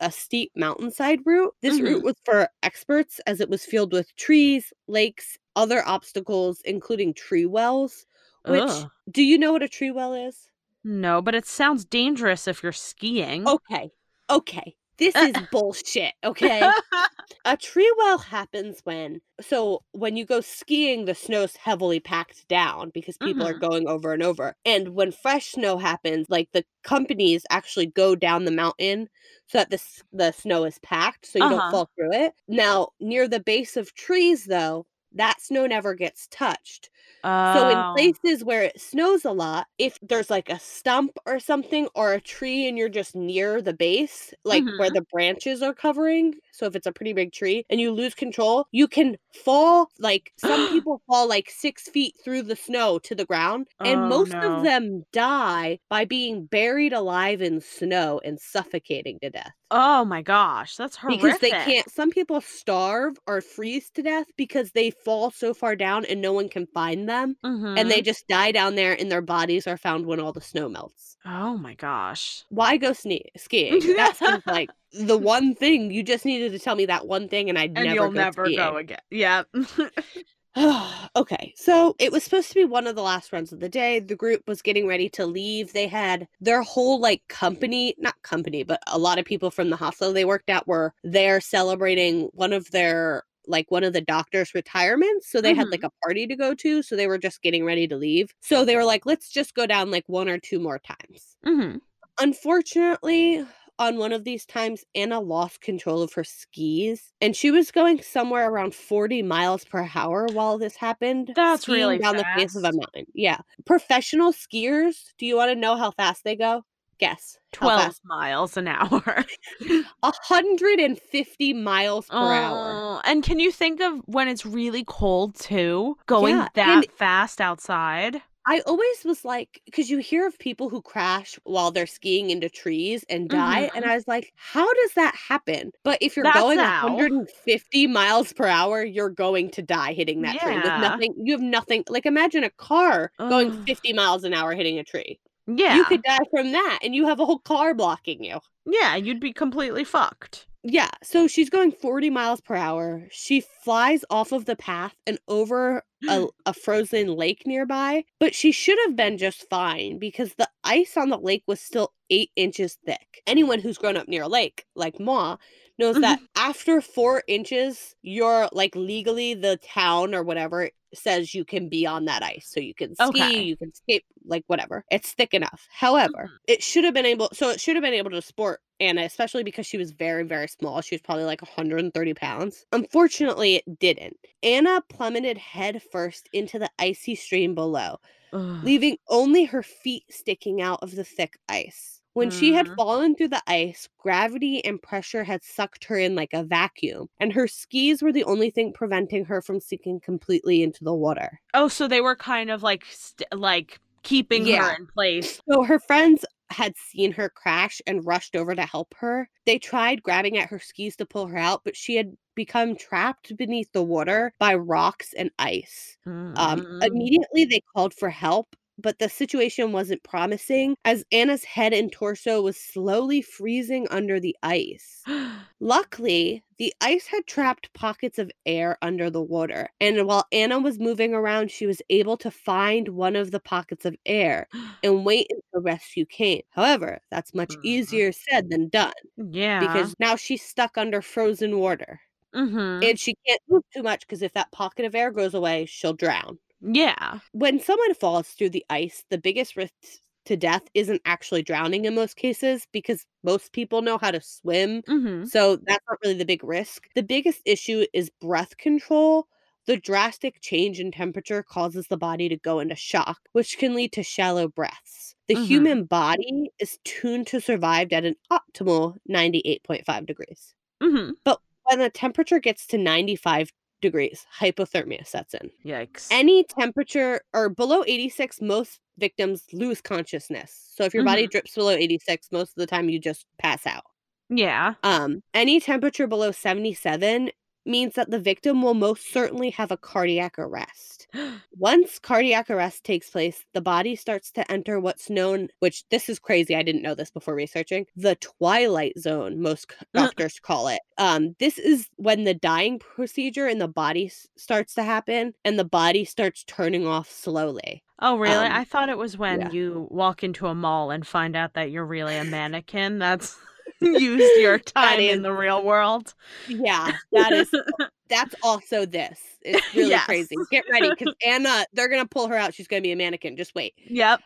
a steep mountainside route. This Mhm. route was for experts as it was filled with trees, lakes, other obstacles, including tree wells. Which Ugh. do you know what a tree well is? No, but it sounds dangerous if you're skiing. Okay. Okay. This is bullshit, okay? a tree well happens when so when you go skiing the snow's heavily packed down because people are going over and over and when fresh snow happens like the companies actually go down the mountain so that the, the snow is packed so you Uh-huh. don't fall through it now near the base of trees though that snow never gets touched so in Oh. places where it snows a lot, if there's like a stump or something or a tree and you're just near the base, like where Mhm. the branches are covering, so if it's a pretty big tree and you lose control, you can fall like some people fall like six feet through the snow to the ground, and Oh, most no. of them die by being buried alive in snow and suffocating to death Oh my gosh, that's horrific. because they can't some people starve or freeze to death because they fall so far down and no one can find them and they Mhm. just die down there and their bodies are found when all the snow melts Oh my gosh. why go sne- skiing that seems like the one thing you just needed to tell me that one thing and i'd And never you'll go never skiing. go again. Yep. okay, so it was supposed to be one of the last runs of the day. The group was getting ready to leave. They had their whole like company, not company, but a lot of people from the hostel they worked at were there celebrating one of their like one of the doctor's retirements. So they had like a party to go to. So they were just getting ready to leave. So they were like, let's just go down like one or two more times. hmm Unfortunately, on one of these times, Anna lost control of her skis and she was going somewhere around 40 miles per hour while this happened. That's skiing really down the face of a mountain. Yeah. Professional skiers, do you want to know how fast they go? Guess. 12 miles an hour. 150 miles per hour. Oh, and can you think of when it's really cold too? Going Yeah, that fast outside? I always was like, because you hear of people who crash while they're skiing into trees and die, and I was like, how does that happen? But if you're Mm-hmm. That's going how. 150 miles per hour, you're going to die hitting that tree with nothing. You have nothing. Like imagine a car going 50 miles an hour hitting a tree. Yeah. You could die from that, and you have a whole car blocking you. yeah, you'd be completely fucked. Yeah, so she's going 40 miles per hour. She flies off of the path and over a, a frozen lake nearby, but she should have been just fine because the ice on the lake was still eight inches thick. Anyone who's grown up near a lake, like Ma, knows that mm-hmm. after four inches, you're like legally the town or whatever says you can be on that ice. So you can ski, Okay. you can skate, like whatever. It's thick enough. However, mm-hmm. it should have been able, so it should have been able to support Anna, especially because she was very, very small. She was probably like 130 pounds. Unfortunately, it didn't. Anna plummeted head first into the icy stream below, Ugh. leaving only her feet sticking out of the thick ice. When she had Mm. fallen through the ice, gravity and pressure had sucked her in like a vacuum, and her skis were the only thing preventing her from sinking completely into the water. Oh, so they were kind of like st- like keeping Yeah. her in place. So her friends had seen her crash and rushed over to help her. They tried grabbing at her skis to pull her out, but she had become trapped beneath the water by rocks and ice. Um, Mm. immediately they called for help, but the situation wasn't promising as Anna's head and torso was slowly freezing under the ice. Luckily, the ice had trapped pockets of air under the water, and while Anna was moving around, she was able to find one of the pockets of air and wait until rescue came. However, that's much Mhm. easier said than done yeah. because now she's stuck under frozen water hmm and she can't move too much because if that pocket of air goes away, she'll drown yeah. when someone falls through the ice, the biggest risk to death isn't actually drowning in most cases because most people know how to swim. hmm So that's not really the big risk. The biggest issue is breath control. The drastic change in temperature causes the body to go into shock, which can lead to shallow breaths. The Mhm. human body is tuned to survive at an optimal 98.5 degrees. hmm When the temperature gets to 95 degrees, hypothermia sets in. Yikes. any temperature or below 86 most victims lose consciousness so if your body drips below 86 most of the time you just pass out yeah. um any temperature below 77 means that the victim will most certainly have a cardiac arrest once cardiac arrest takes place the body starts to enter what's known which this is crazy i didn't know this before researching the twilight zone most doctors call it um this is when the dying procedure in the body s- starts to happen and the body starts turning off slowly Oh, really? Um, I thought it was when yeah. you walk into a mall and find out that you're really a mannequin. That's used your time is- in the real world. Yeah, that is that's also this. It's really Yes. crazy. Get ready because Anna, they're gonna pull her out. She's gonna be a mannequin. Just wait. Yep.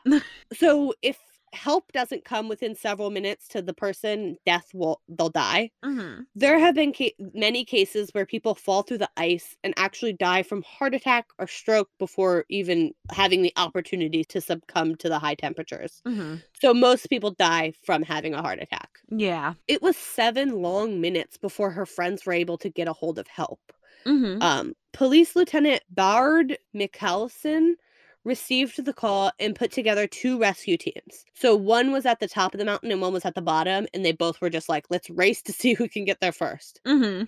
So if help doesn't come within several minutes to the person, death will they'll die. hmm There have been ca- many cases where people fall through the ice and actually die from heart attack or stroke before even having the opportunity to succumb to the high temperatures. hmm So most people die from having a heart attack. Yeah. It was seven long minutes before her friends were able to get a hold of help. hmm Um, Police Lieutenant Bard Mikkelsen received the call and put together two rescue teams. So one was at the top of the mountain and one was at the bottom, and they both were just like, let's race to see who can get there first. hmm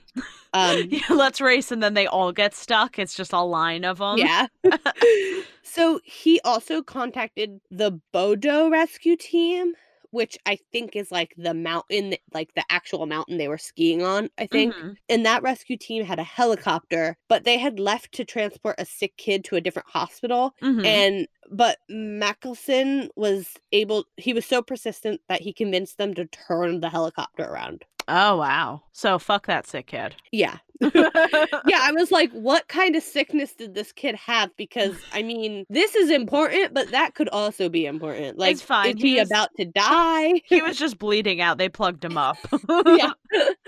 Um, yeah, let's race, and then they all get stuck. It's just a line of them. yeah. so he also contacted the Bodo rescue team, which I think is like the mountain, like the actual mountain they were skiing on, I think. Mhm. and that rescue team had a helicopter, but they had left to transport a sick kid to a different hospital. Mhm. And but Mackelson was able he was so persistent that he convinced them to turn the helicopter around. oh wow. So fuck that sick kid. Yeah. Yeah, I was like, what kind of sickness did this kid have? Because I mean, this is important, but that could also be important. Like, fine, is he he was- about to die? he was just bleeding out. They plugged him up. yeah.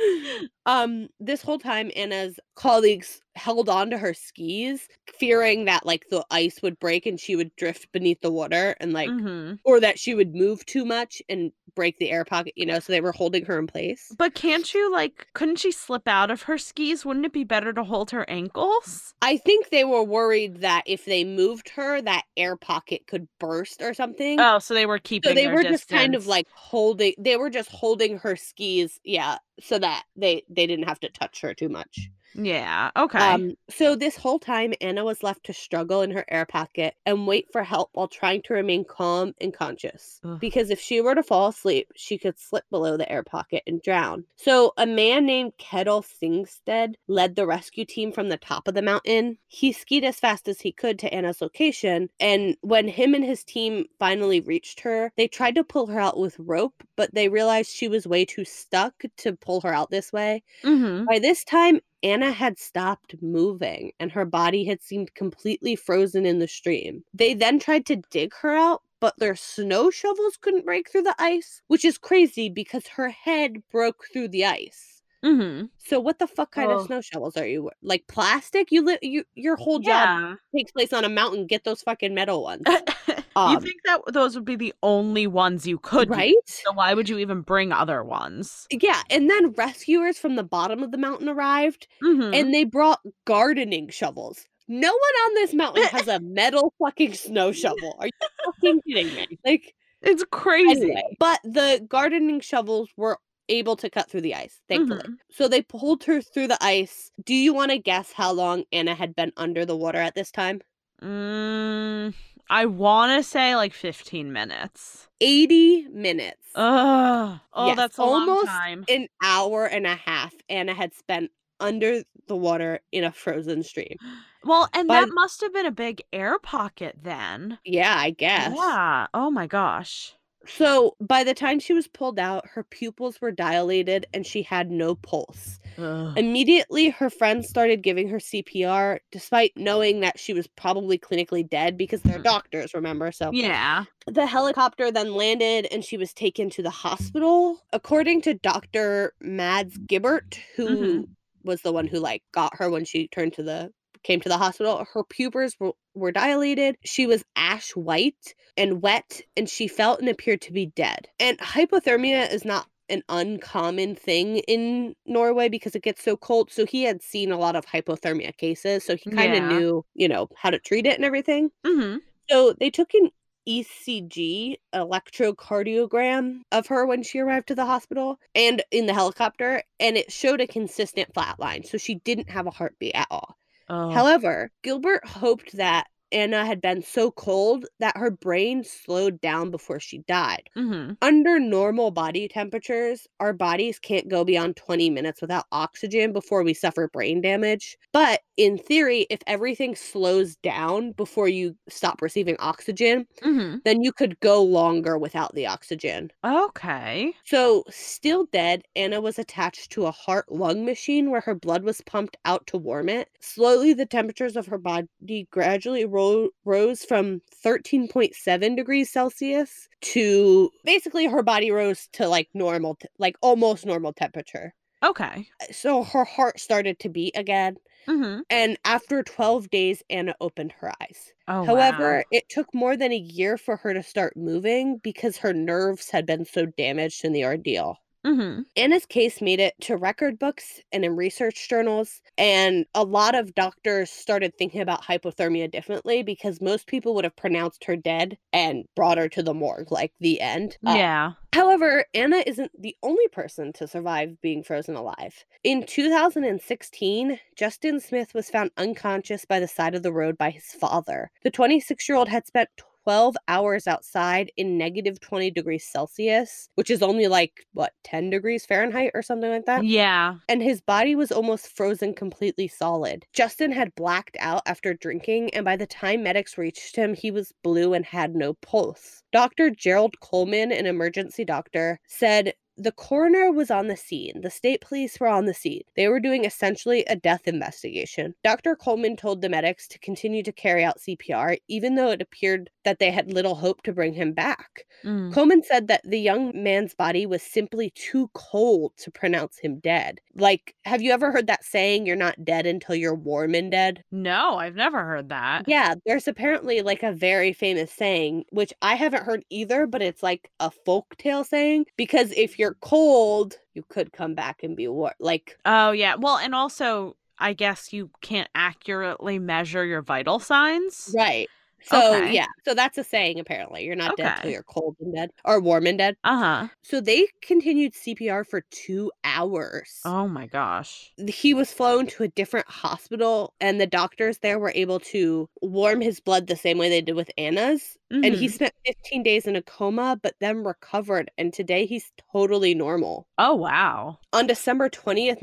um, this whole time, Anna's colleagues held on to her skis, fearing that like the ice would break and she would drift beneath the water and like, hmm or that she would move too much and break the air pocket, you know, so they were holding her in place. But can't you like? Couldn't she slip out of her skis? Wouldn't it be better to hold her ankles? I think they were worried that if they moved her, that air pocket could burst or something. Oh, so they were keeping. so they were just kind of like holding they were just holding her skis yeah so that they they didn't have to touch her too much Yeah. Okay. um so this whole time anna was left to struggle in her air pocket and wait for help while trying to remain calm and conscious Ugh. because if she were to fall asleep she could slip below the air pocket and drown so a man named Ketil Singstad led the rescue team from the top of the mountain he skied as fast as he could to anna's location and when him and his team finally reached her they tried to pull her out with rope but they realized she was way too stuck to pull her out this way hmm by this time, Anna had stopped moving and her body had seemed completely frozen in the stream. They then tried to dig her out, but their snow shovels couldn't break through the ice, which is crazy because her head broke through the ice. hmm So what the fuck kind Oh. of snow shovels are you? Like plastic? You li- you your whole job Yeah. takes place on a mountain. Get those fucking metal ones, you Um, think that those would be the only ones you could, right? So why would you even bring other ones? Yeah, and then rescuers from the bottom of the mountain arrived Mhm. and they brought gardening shovels. No one on this mountain has a metal fucking snow shovel. Are you fucking kidding me? Like, it's crazy. anyway. But the gardening shovels were able to cut through the ice, thankfully. Mhm. So they pulled her through the ice. Do you want to guess how long Anna had been under the water at this time? Mm, I want to say like 15 minutes. 80 minutes. Ugh. Oh, Yes, that's almost time. An hour and a half Anna had spent under the water in a frozen stream. Well, and By that must have been a big air pocket then. Yeah, I guess. Yeah. Oh my gosh. So by the time she was pulled out, her pupils were dilated and she had no pulse. Ugh. Immediately, her friends started giving her CPR, despite knowing that she was probably clinically dead because they're Mhm. doctors, remember? So Yeah. the helicopter then landed and she was taken to the hospital. According to Dr. Mads Gilbert, who Mhm. was the one who like got her when she turned to the came to the hospital, her pupils were, were dilated. She was ash white and wet, and she felt and appeared to be dead. And hypothermia is not an uncommon thing in Norway because it gets so cold. So he had seen a lot of hypothermia cases. So he kind of Yeah. knew, you know, how to treat it and everything. hmm So they took an ECG electrocardiogram of her when she arrived to the hospital and in the helicopter, and it showed a consistent flat line. So she didn't have a heartbeat at all. Oh. However, Gilbert hoped that Anna had been so cold that her brain slowed down before she died. Mm-hmm. Under normal body temperatures, our bodies can't go beyond 20 minutes without oxygen before we suffer brain damage. But in theory, if everything slows down before you stop receiving oxygen, Mm-hmm. then you could go longer without the oxygen. Okay. So, still dead, Anna was attached to a heart lung machine where her blood was pumped out to warm it. Slowly, the temperatures of her body gradually ro- rose from 13.7 degrees Celsius to basically her body rose to like normal, t- like almost normal temperature. Okay. So, her heart started to beat again. Mm-hmm. And after 12 days, Anna opened her eyes. Oh, However, it took more than a year for her to start moving because her nerves had been so damaged in the ordeal. Mm-hmm. Anna's case made it to record books and in research journals, and a lot of doctors started thinking about hypothermia differently because most people would have pronounced her dead and brought her to the morgue, like the end. Uh, yeah. However, Anna isn't the only person to survive being frozen alive. In 2016, Justin Smith was found unconscious by the side of the road by his father. The 26 year old had spent 12 hours outside in negative 20 degrees Celsius, which is only like, what, 10 degrees Fahrenheit or something like that? Yeah. and his body was almost frozen completely solid. Justin had blacked out after drinking, and by the time medics reached him, he was blue and had no pulse. Dr. Gerald Coleman, an emergency doctor, said the coroner was on the scene. The state police were on the scene. They were doing essentially a death investigation. Dr. Coleman told the medics to continue to carry out CPR, even though it appeared that they had little hope to bring him back. Mm. Coleman said that the young man's body was simply too cold to pronounce him dead. Like, have you ever heard that saying, you're not dead until you're warm and dead? No, I've never heard that. Yeah, there's apparently like a very famous saying, which I haven't heard either, but it's like a folktale saying because if you're cold, you could come back and be warm. Like, Oh, yeah. Well, and also, I guess you can't accurately measure your vital signs. right. So, Okay. yeah. So that's a saying apparently. You're not dead till you're cold and dead or warm and dead. Uh huh. So they continued CPR for two hours. Oh my gosh. he was flown to a different hospital and the doctors there were able to warm his blood the same way they did with Anna's and he Mhm. spent 15 days in a coma but then recovered and today he's totally normal. Oh wow. On December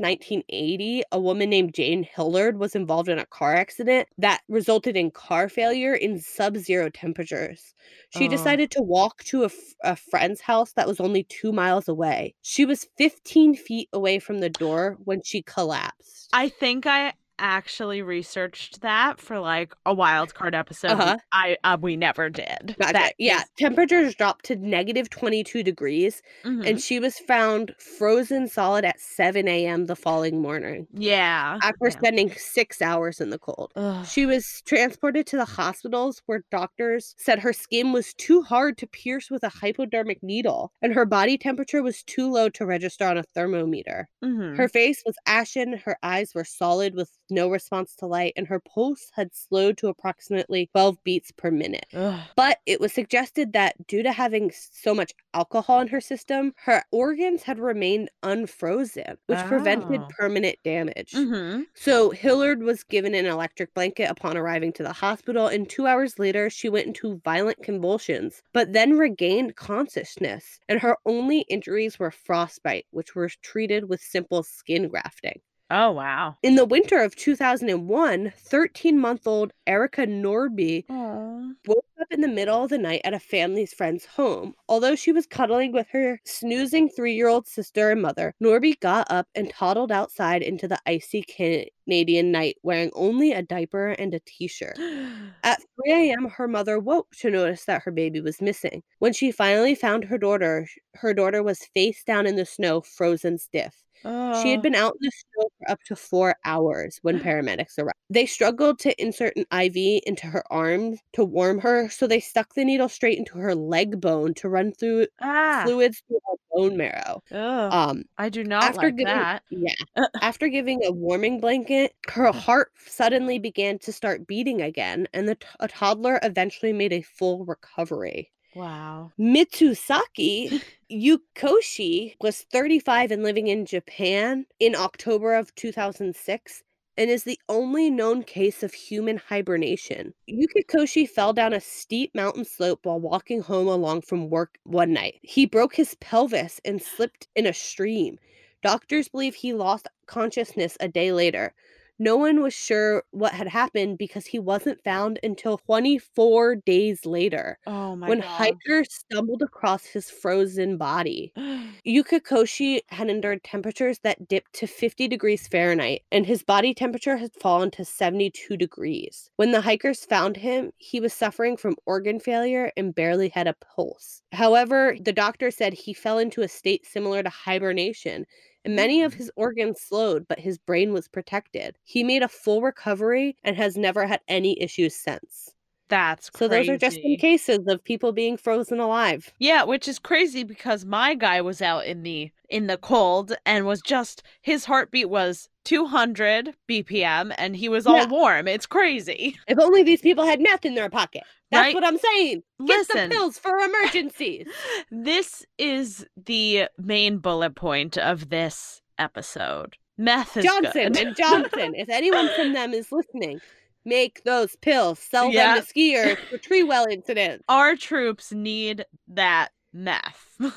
20th, 1980, a woman named Jane Hilliard was involved in a car accident that resulted in car failure in sub-zero temperatures. She Oh. decided to walk to a, friend's house that was only 2 miles away. She was 15 feet away from the door when she collapsed. I think I actually researched that for like a wild card episode. Uh-huh. I uh, we never did. Gotcha. That yeah, is- temperatures dropped to negative 22 degrees, mhm. and she was found frozen solid at 7 a.m. the following morning yeah. after yeah. spending six hours in the cold. Ugh. She was transported to the hospitals where doctors said her skin was too hard to pierce with a hypodermic needle, and her body temperature was too low to register on a thermometer. Mhm. Her face was ashen, her eyes were solid with no response to light, and her pulse had slowed to approximately 12 beats per minute. Ugh. But it was suggested that due to having so much alcohol in her system, her organs had remained unfrozen, which prevented Oh. permanent damage. Mhm. So Hilliard was given an electric blanket upon arriving to the hospital, and two hours later, she went into violent convulsions, but then regained consciousness. And her only injuries were frostbite, which were treated with simple skin grafting. Oh wow. In the winter of 2001, 13 month old Erika Nordby Aw. woke up in the middle of the night at a family's friend's home. Although she was cuddling with her snoozing three year old sister and mother, Norby got up and toddled outside into the icy Canadian night wearing only a diaper and a t shirt. At 3 a.m., her mother woke to notice that her baby was missing. When she finally found her daughter, her daughter was face down in the snow, frozen stiff. She had Oh. been out in the snow for up to four hours when paramedics arrived. They struggled to insert an IV into her arm to warm her, so they stuck the needle straight into her leg bone to run through ah. fluids through her bone marrow. Ugh. Um, I do not after like giving that. yeah, after giving a warming blanket, her heart suddenly began to start beating again, and the t- a toddler eventually made a full recovery. Wow. Mitsusaki Yukoshi was 35 and living in Japan in October of 2006. and is the only known case of human hibernation. Yukikoshi fell down a steep mountain slope while walking home along from work one night. He broke his pelvis and slipped in a stream. Doctors believe he lost consciousness a day later. No one was sure what had happened because he wasn't found until 24 days later Oh my when god. hikers stumbled across his frozen body. Yukikoshi had endured temperatures that dipped to 50 degrees Fahrenheit, and his body temperature had fallen to 72 degrees. When the hikers found him, he was suffering from organ failure and barely had a pulse. However, the doctor said he fell into a state similar to hibernation. And many of mm-hmm. his organs slowed, but his brain was protected. He made a full recovery and has never had any issues since. That's So crazy. those are just some cases of people being frozen alive. Yeah, which is crazy because my guy was out in the in the cold and was just his heartbeat was 200 BPM and he was all Yeah. warm. It's crazy. If only these people had meth in their pocket. That's Right? what I'm saying. Get Listen. the pills for emergencies. This is the main bullet point of this episode. Meth is Johnson good. and Johnson. If anyone from them is listening, make those pills. Sell Yeah. them to skiers for tree well incidents. Our troops need that meth.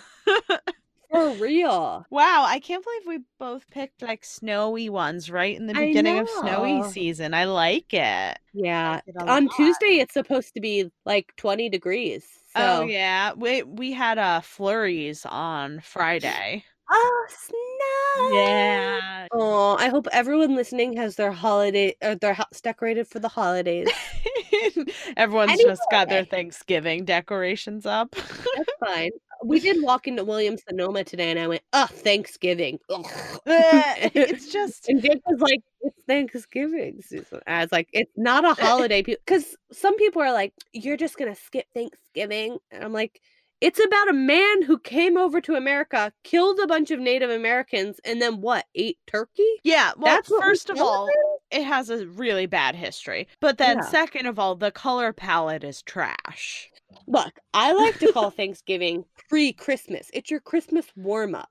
For real. wow, I can't believe we both picked like snowy ones right in the beginning of snowy season. I like it. Yeah. it On lot. Tuesday, it's supposed to be like 20 degrees. So. Oh yeah, we we had uh flurries on Friday. Oh, snap. Yeah. Oh, I hope everyone listening has their holiday or their house decorated for the holidays. Everyone's just got their Thanksgiving decorations up. That's fine. We did walk into Williams Sonoma today, and I went, "Oh, Thanksgiving." It's just and Jake was like, "It's Thanksgiving." Susan. I was like, "It's not a holiday," because some people are like, "You're just gonna skip Thanksgiving," and I'm like. It's about a man who came over to America, killed a bunch of Native Americans, and then what? Ate turkey? yeah. Well, That's first of all, it has a really bad history. But then Yeah. second of all, the color palette is trash. Look, I like to call Thanksgiving pre-Christmas. It's your Christmas warm-up.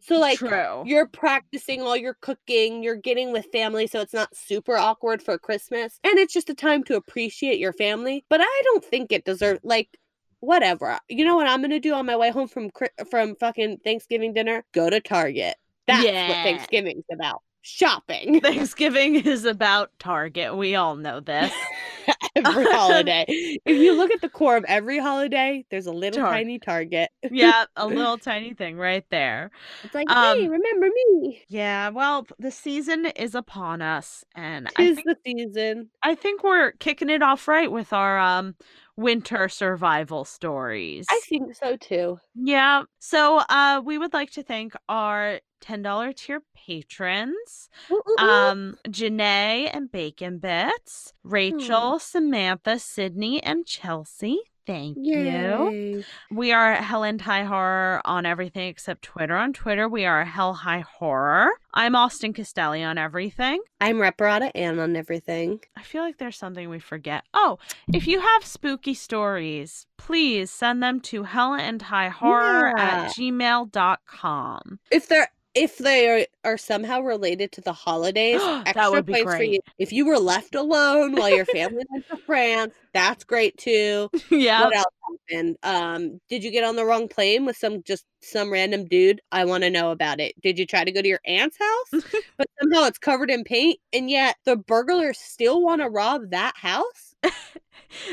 So like True. you're practicing all your cooking, you're getting with family so it's not super awkward for Christmas. And it's just a time to appreciate your family. But I don't think it deserves like whatever. You know what I'm going to do on my way home from from fucking Thanksgiving dinner? Go to Target. That's Yeah. what Thanksgiving's about. Shopping. Thanksgiving is about Target. We all know this. every holiday. If you look at the core of every holiday, there's a little Tar- tiny Target. yeah, a little tiny thing right there. It's like, Um, hey, remember me? Yeah, well, the season is upon us, and I think, the season. I think we're kicking it off right with our um winter survival stories. I think so too. Yeah. So uh we would like to thank our $10 tier patrons. Ooh. Um Janae and Bacon Bits, Rachel, Samantha, Sydney, and Chelsea. Thank you. We are Helen High Horror on everything except Twitter. On Twitter, we are Hell High Horror. I'm Austin Castelli on everything. I'm Reparata Ann on everything. I feel like there's something we forget. Oh, if you have spooky stories, please send them to Hella and High Horror at gmail.com. If they're if they are, are somehow related to the holidays, That extra would be points for you. great. If you were left alone while your family went to France, that's great too. yeah. What else happened? Um, did you get on the wrong plane with some just some random dude? I want to know about it. Did you try to go to your aunt's house, but somehow it's covered in paint, and yet the burglars still want to rob that house?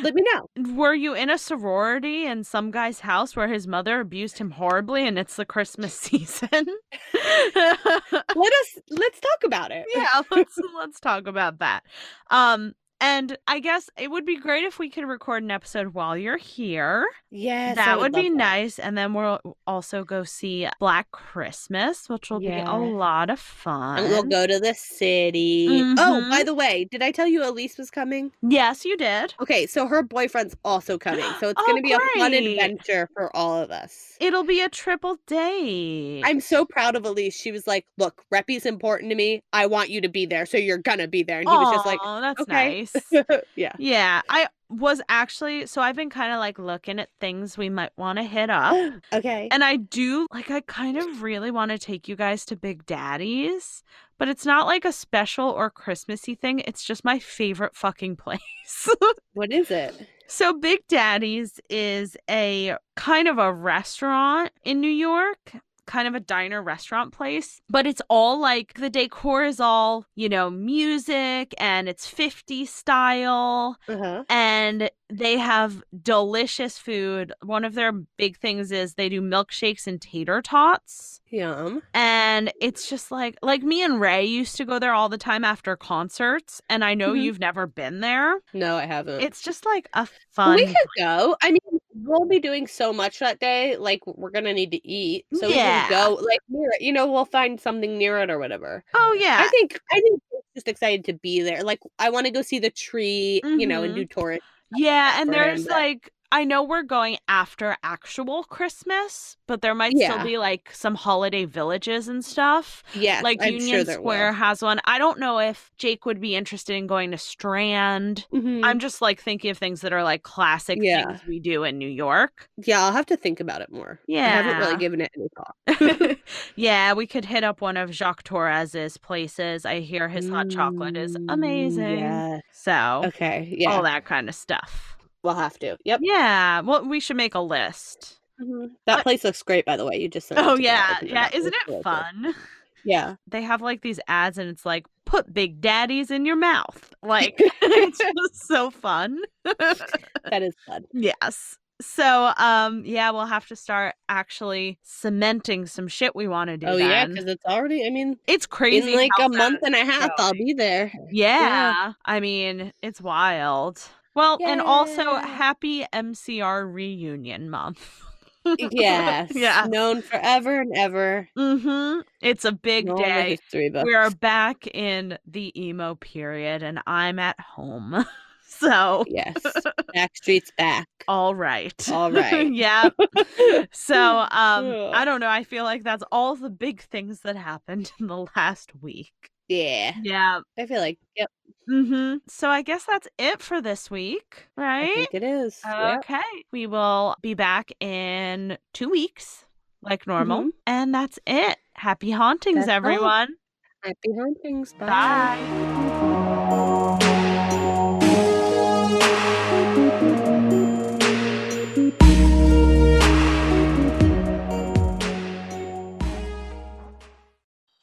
Let me know. Were you in a sorority in some guy's house where his mother abused him horribly and it's the Christmas season? Let us let's talk about it. yeah, let's let's talk about that. Um and I guess it would be great if we could record an episode while you're here. Yes, that would be that. nice. And then we'll also go see Black Christmas, which will be a lot of fun. And we'll go to the city. Oh, by Mhm. the way, did I tell you Elise was coming? Yes, you did. Okay, so her boyfriend's also coming. So it's Oh, going to be a fun adventure for all of us. It'll be a triple date. I'm so proud of Elise. She was like, "Look, Reppy's important to me. I want you to be there, so you're gonna be there." And he was just like, Aw, that's "Okay." nice. yeah. Yeah, I was actually so I've been kind of like looking at things we might want to hit up. okay. And I do like I kind of really want to take you guys to Big Daddy's, but it's not like a special or Christmassy thing. It's just my favorite fucking place. what is it? so Big Daddy's is a kind of a restaurant in New York. Kind of a diner restaurant place, but it's all like the decor is all, you know, music and it's 50 style Uh-huh. and they have delicious food. One of their big things is they do milkshakes and tater tots. Yum. And it's just like like me and Ray used to go there all the time after concerts and I know Mhm. you've never been there. No, I haven't. It's just like a fun we could go. I mean, we'll be doing so much that day. Like, we're gonna need to eat, so we can go. Like, near it. You know, we'll find something near it or whatever. Oh yeah. I think. I think I'm just excited to be there. Like, I want to go see the tree. You know, and Mhm. do tourist. Yeah, and him, there's but- like I know we're going after actual Christmas, but there might still be like some holiday villages and stuff. Yeah, like I'm Union sure Square will. has one. I don't know if Jake would be interested in going to Strand. Mhm. I'm just like thinking of things that are like classic Yeah. things we do in New York. Yeah, I'll have to think about it more. Yeah, I haven't Yeah. really given it any thought. yeah, we could hit up one of Jacques Torres's places. I hear his hot chocolate is Mm, amazing. Yeah. So, Okay. Yeah. all that kind of stuff. We'll have to. Yep. Yeah, well, we should make a list. Mhm. That But- place looks great, by the way. You just it Oh to me. I yeah, yeah. Isn't it really good. fun? Yeah. They have like these ads, and it's like put Big Daddies in your mouth. Like it's just so fun. That is fun. yes. So um yeah, we'll have to start actually cementing some shit we want to do. Oh yeah, because it's already. I mean, it's crazy. in like a month and a half, I'll be there. Yeah. I mean, it's wild. Well, and also happy MCR reunion month. Yes. yeah. Known forever and ever. Mm-hmm. It's a big the day. We are back in the emo period and I'm at home. so, Yes. Backstreet's back. all right. All right. yeah. So, um I don't know. I feel like that's all the big things that happened in the last week. Yeah. Yeah. I feel like. Yep. Mhm. So, I guess that's it for this week, right? I think it is. Yep. Okay. We will be back in 2 weeks like normal. Mhm. And that's it. Happy hauntings That's all. everyone. Happy hauntings. Bye. Bye.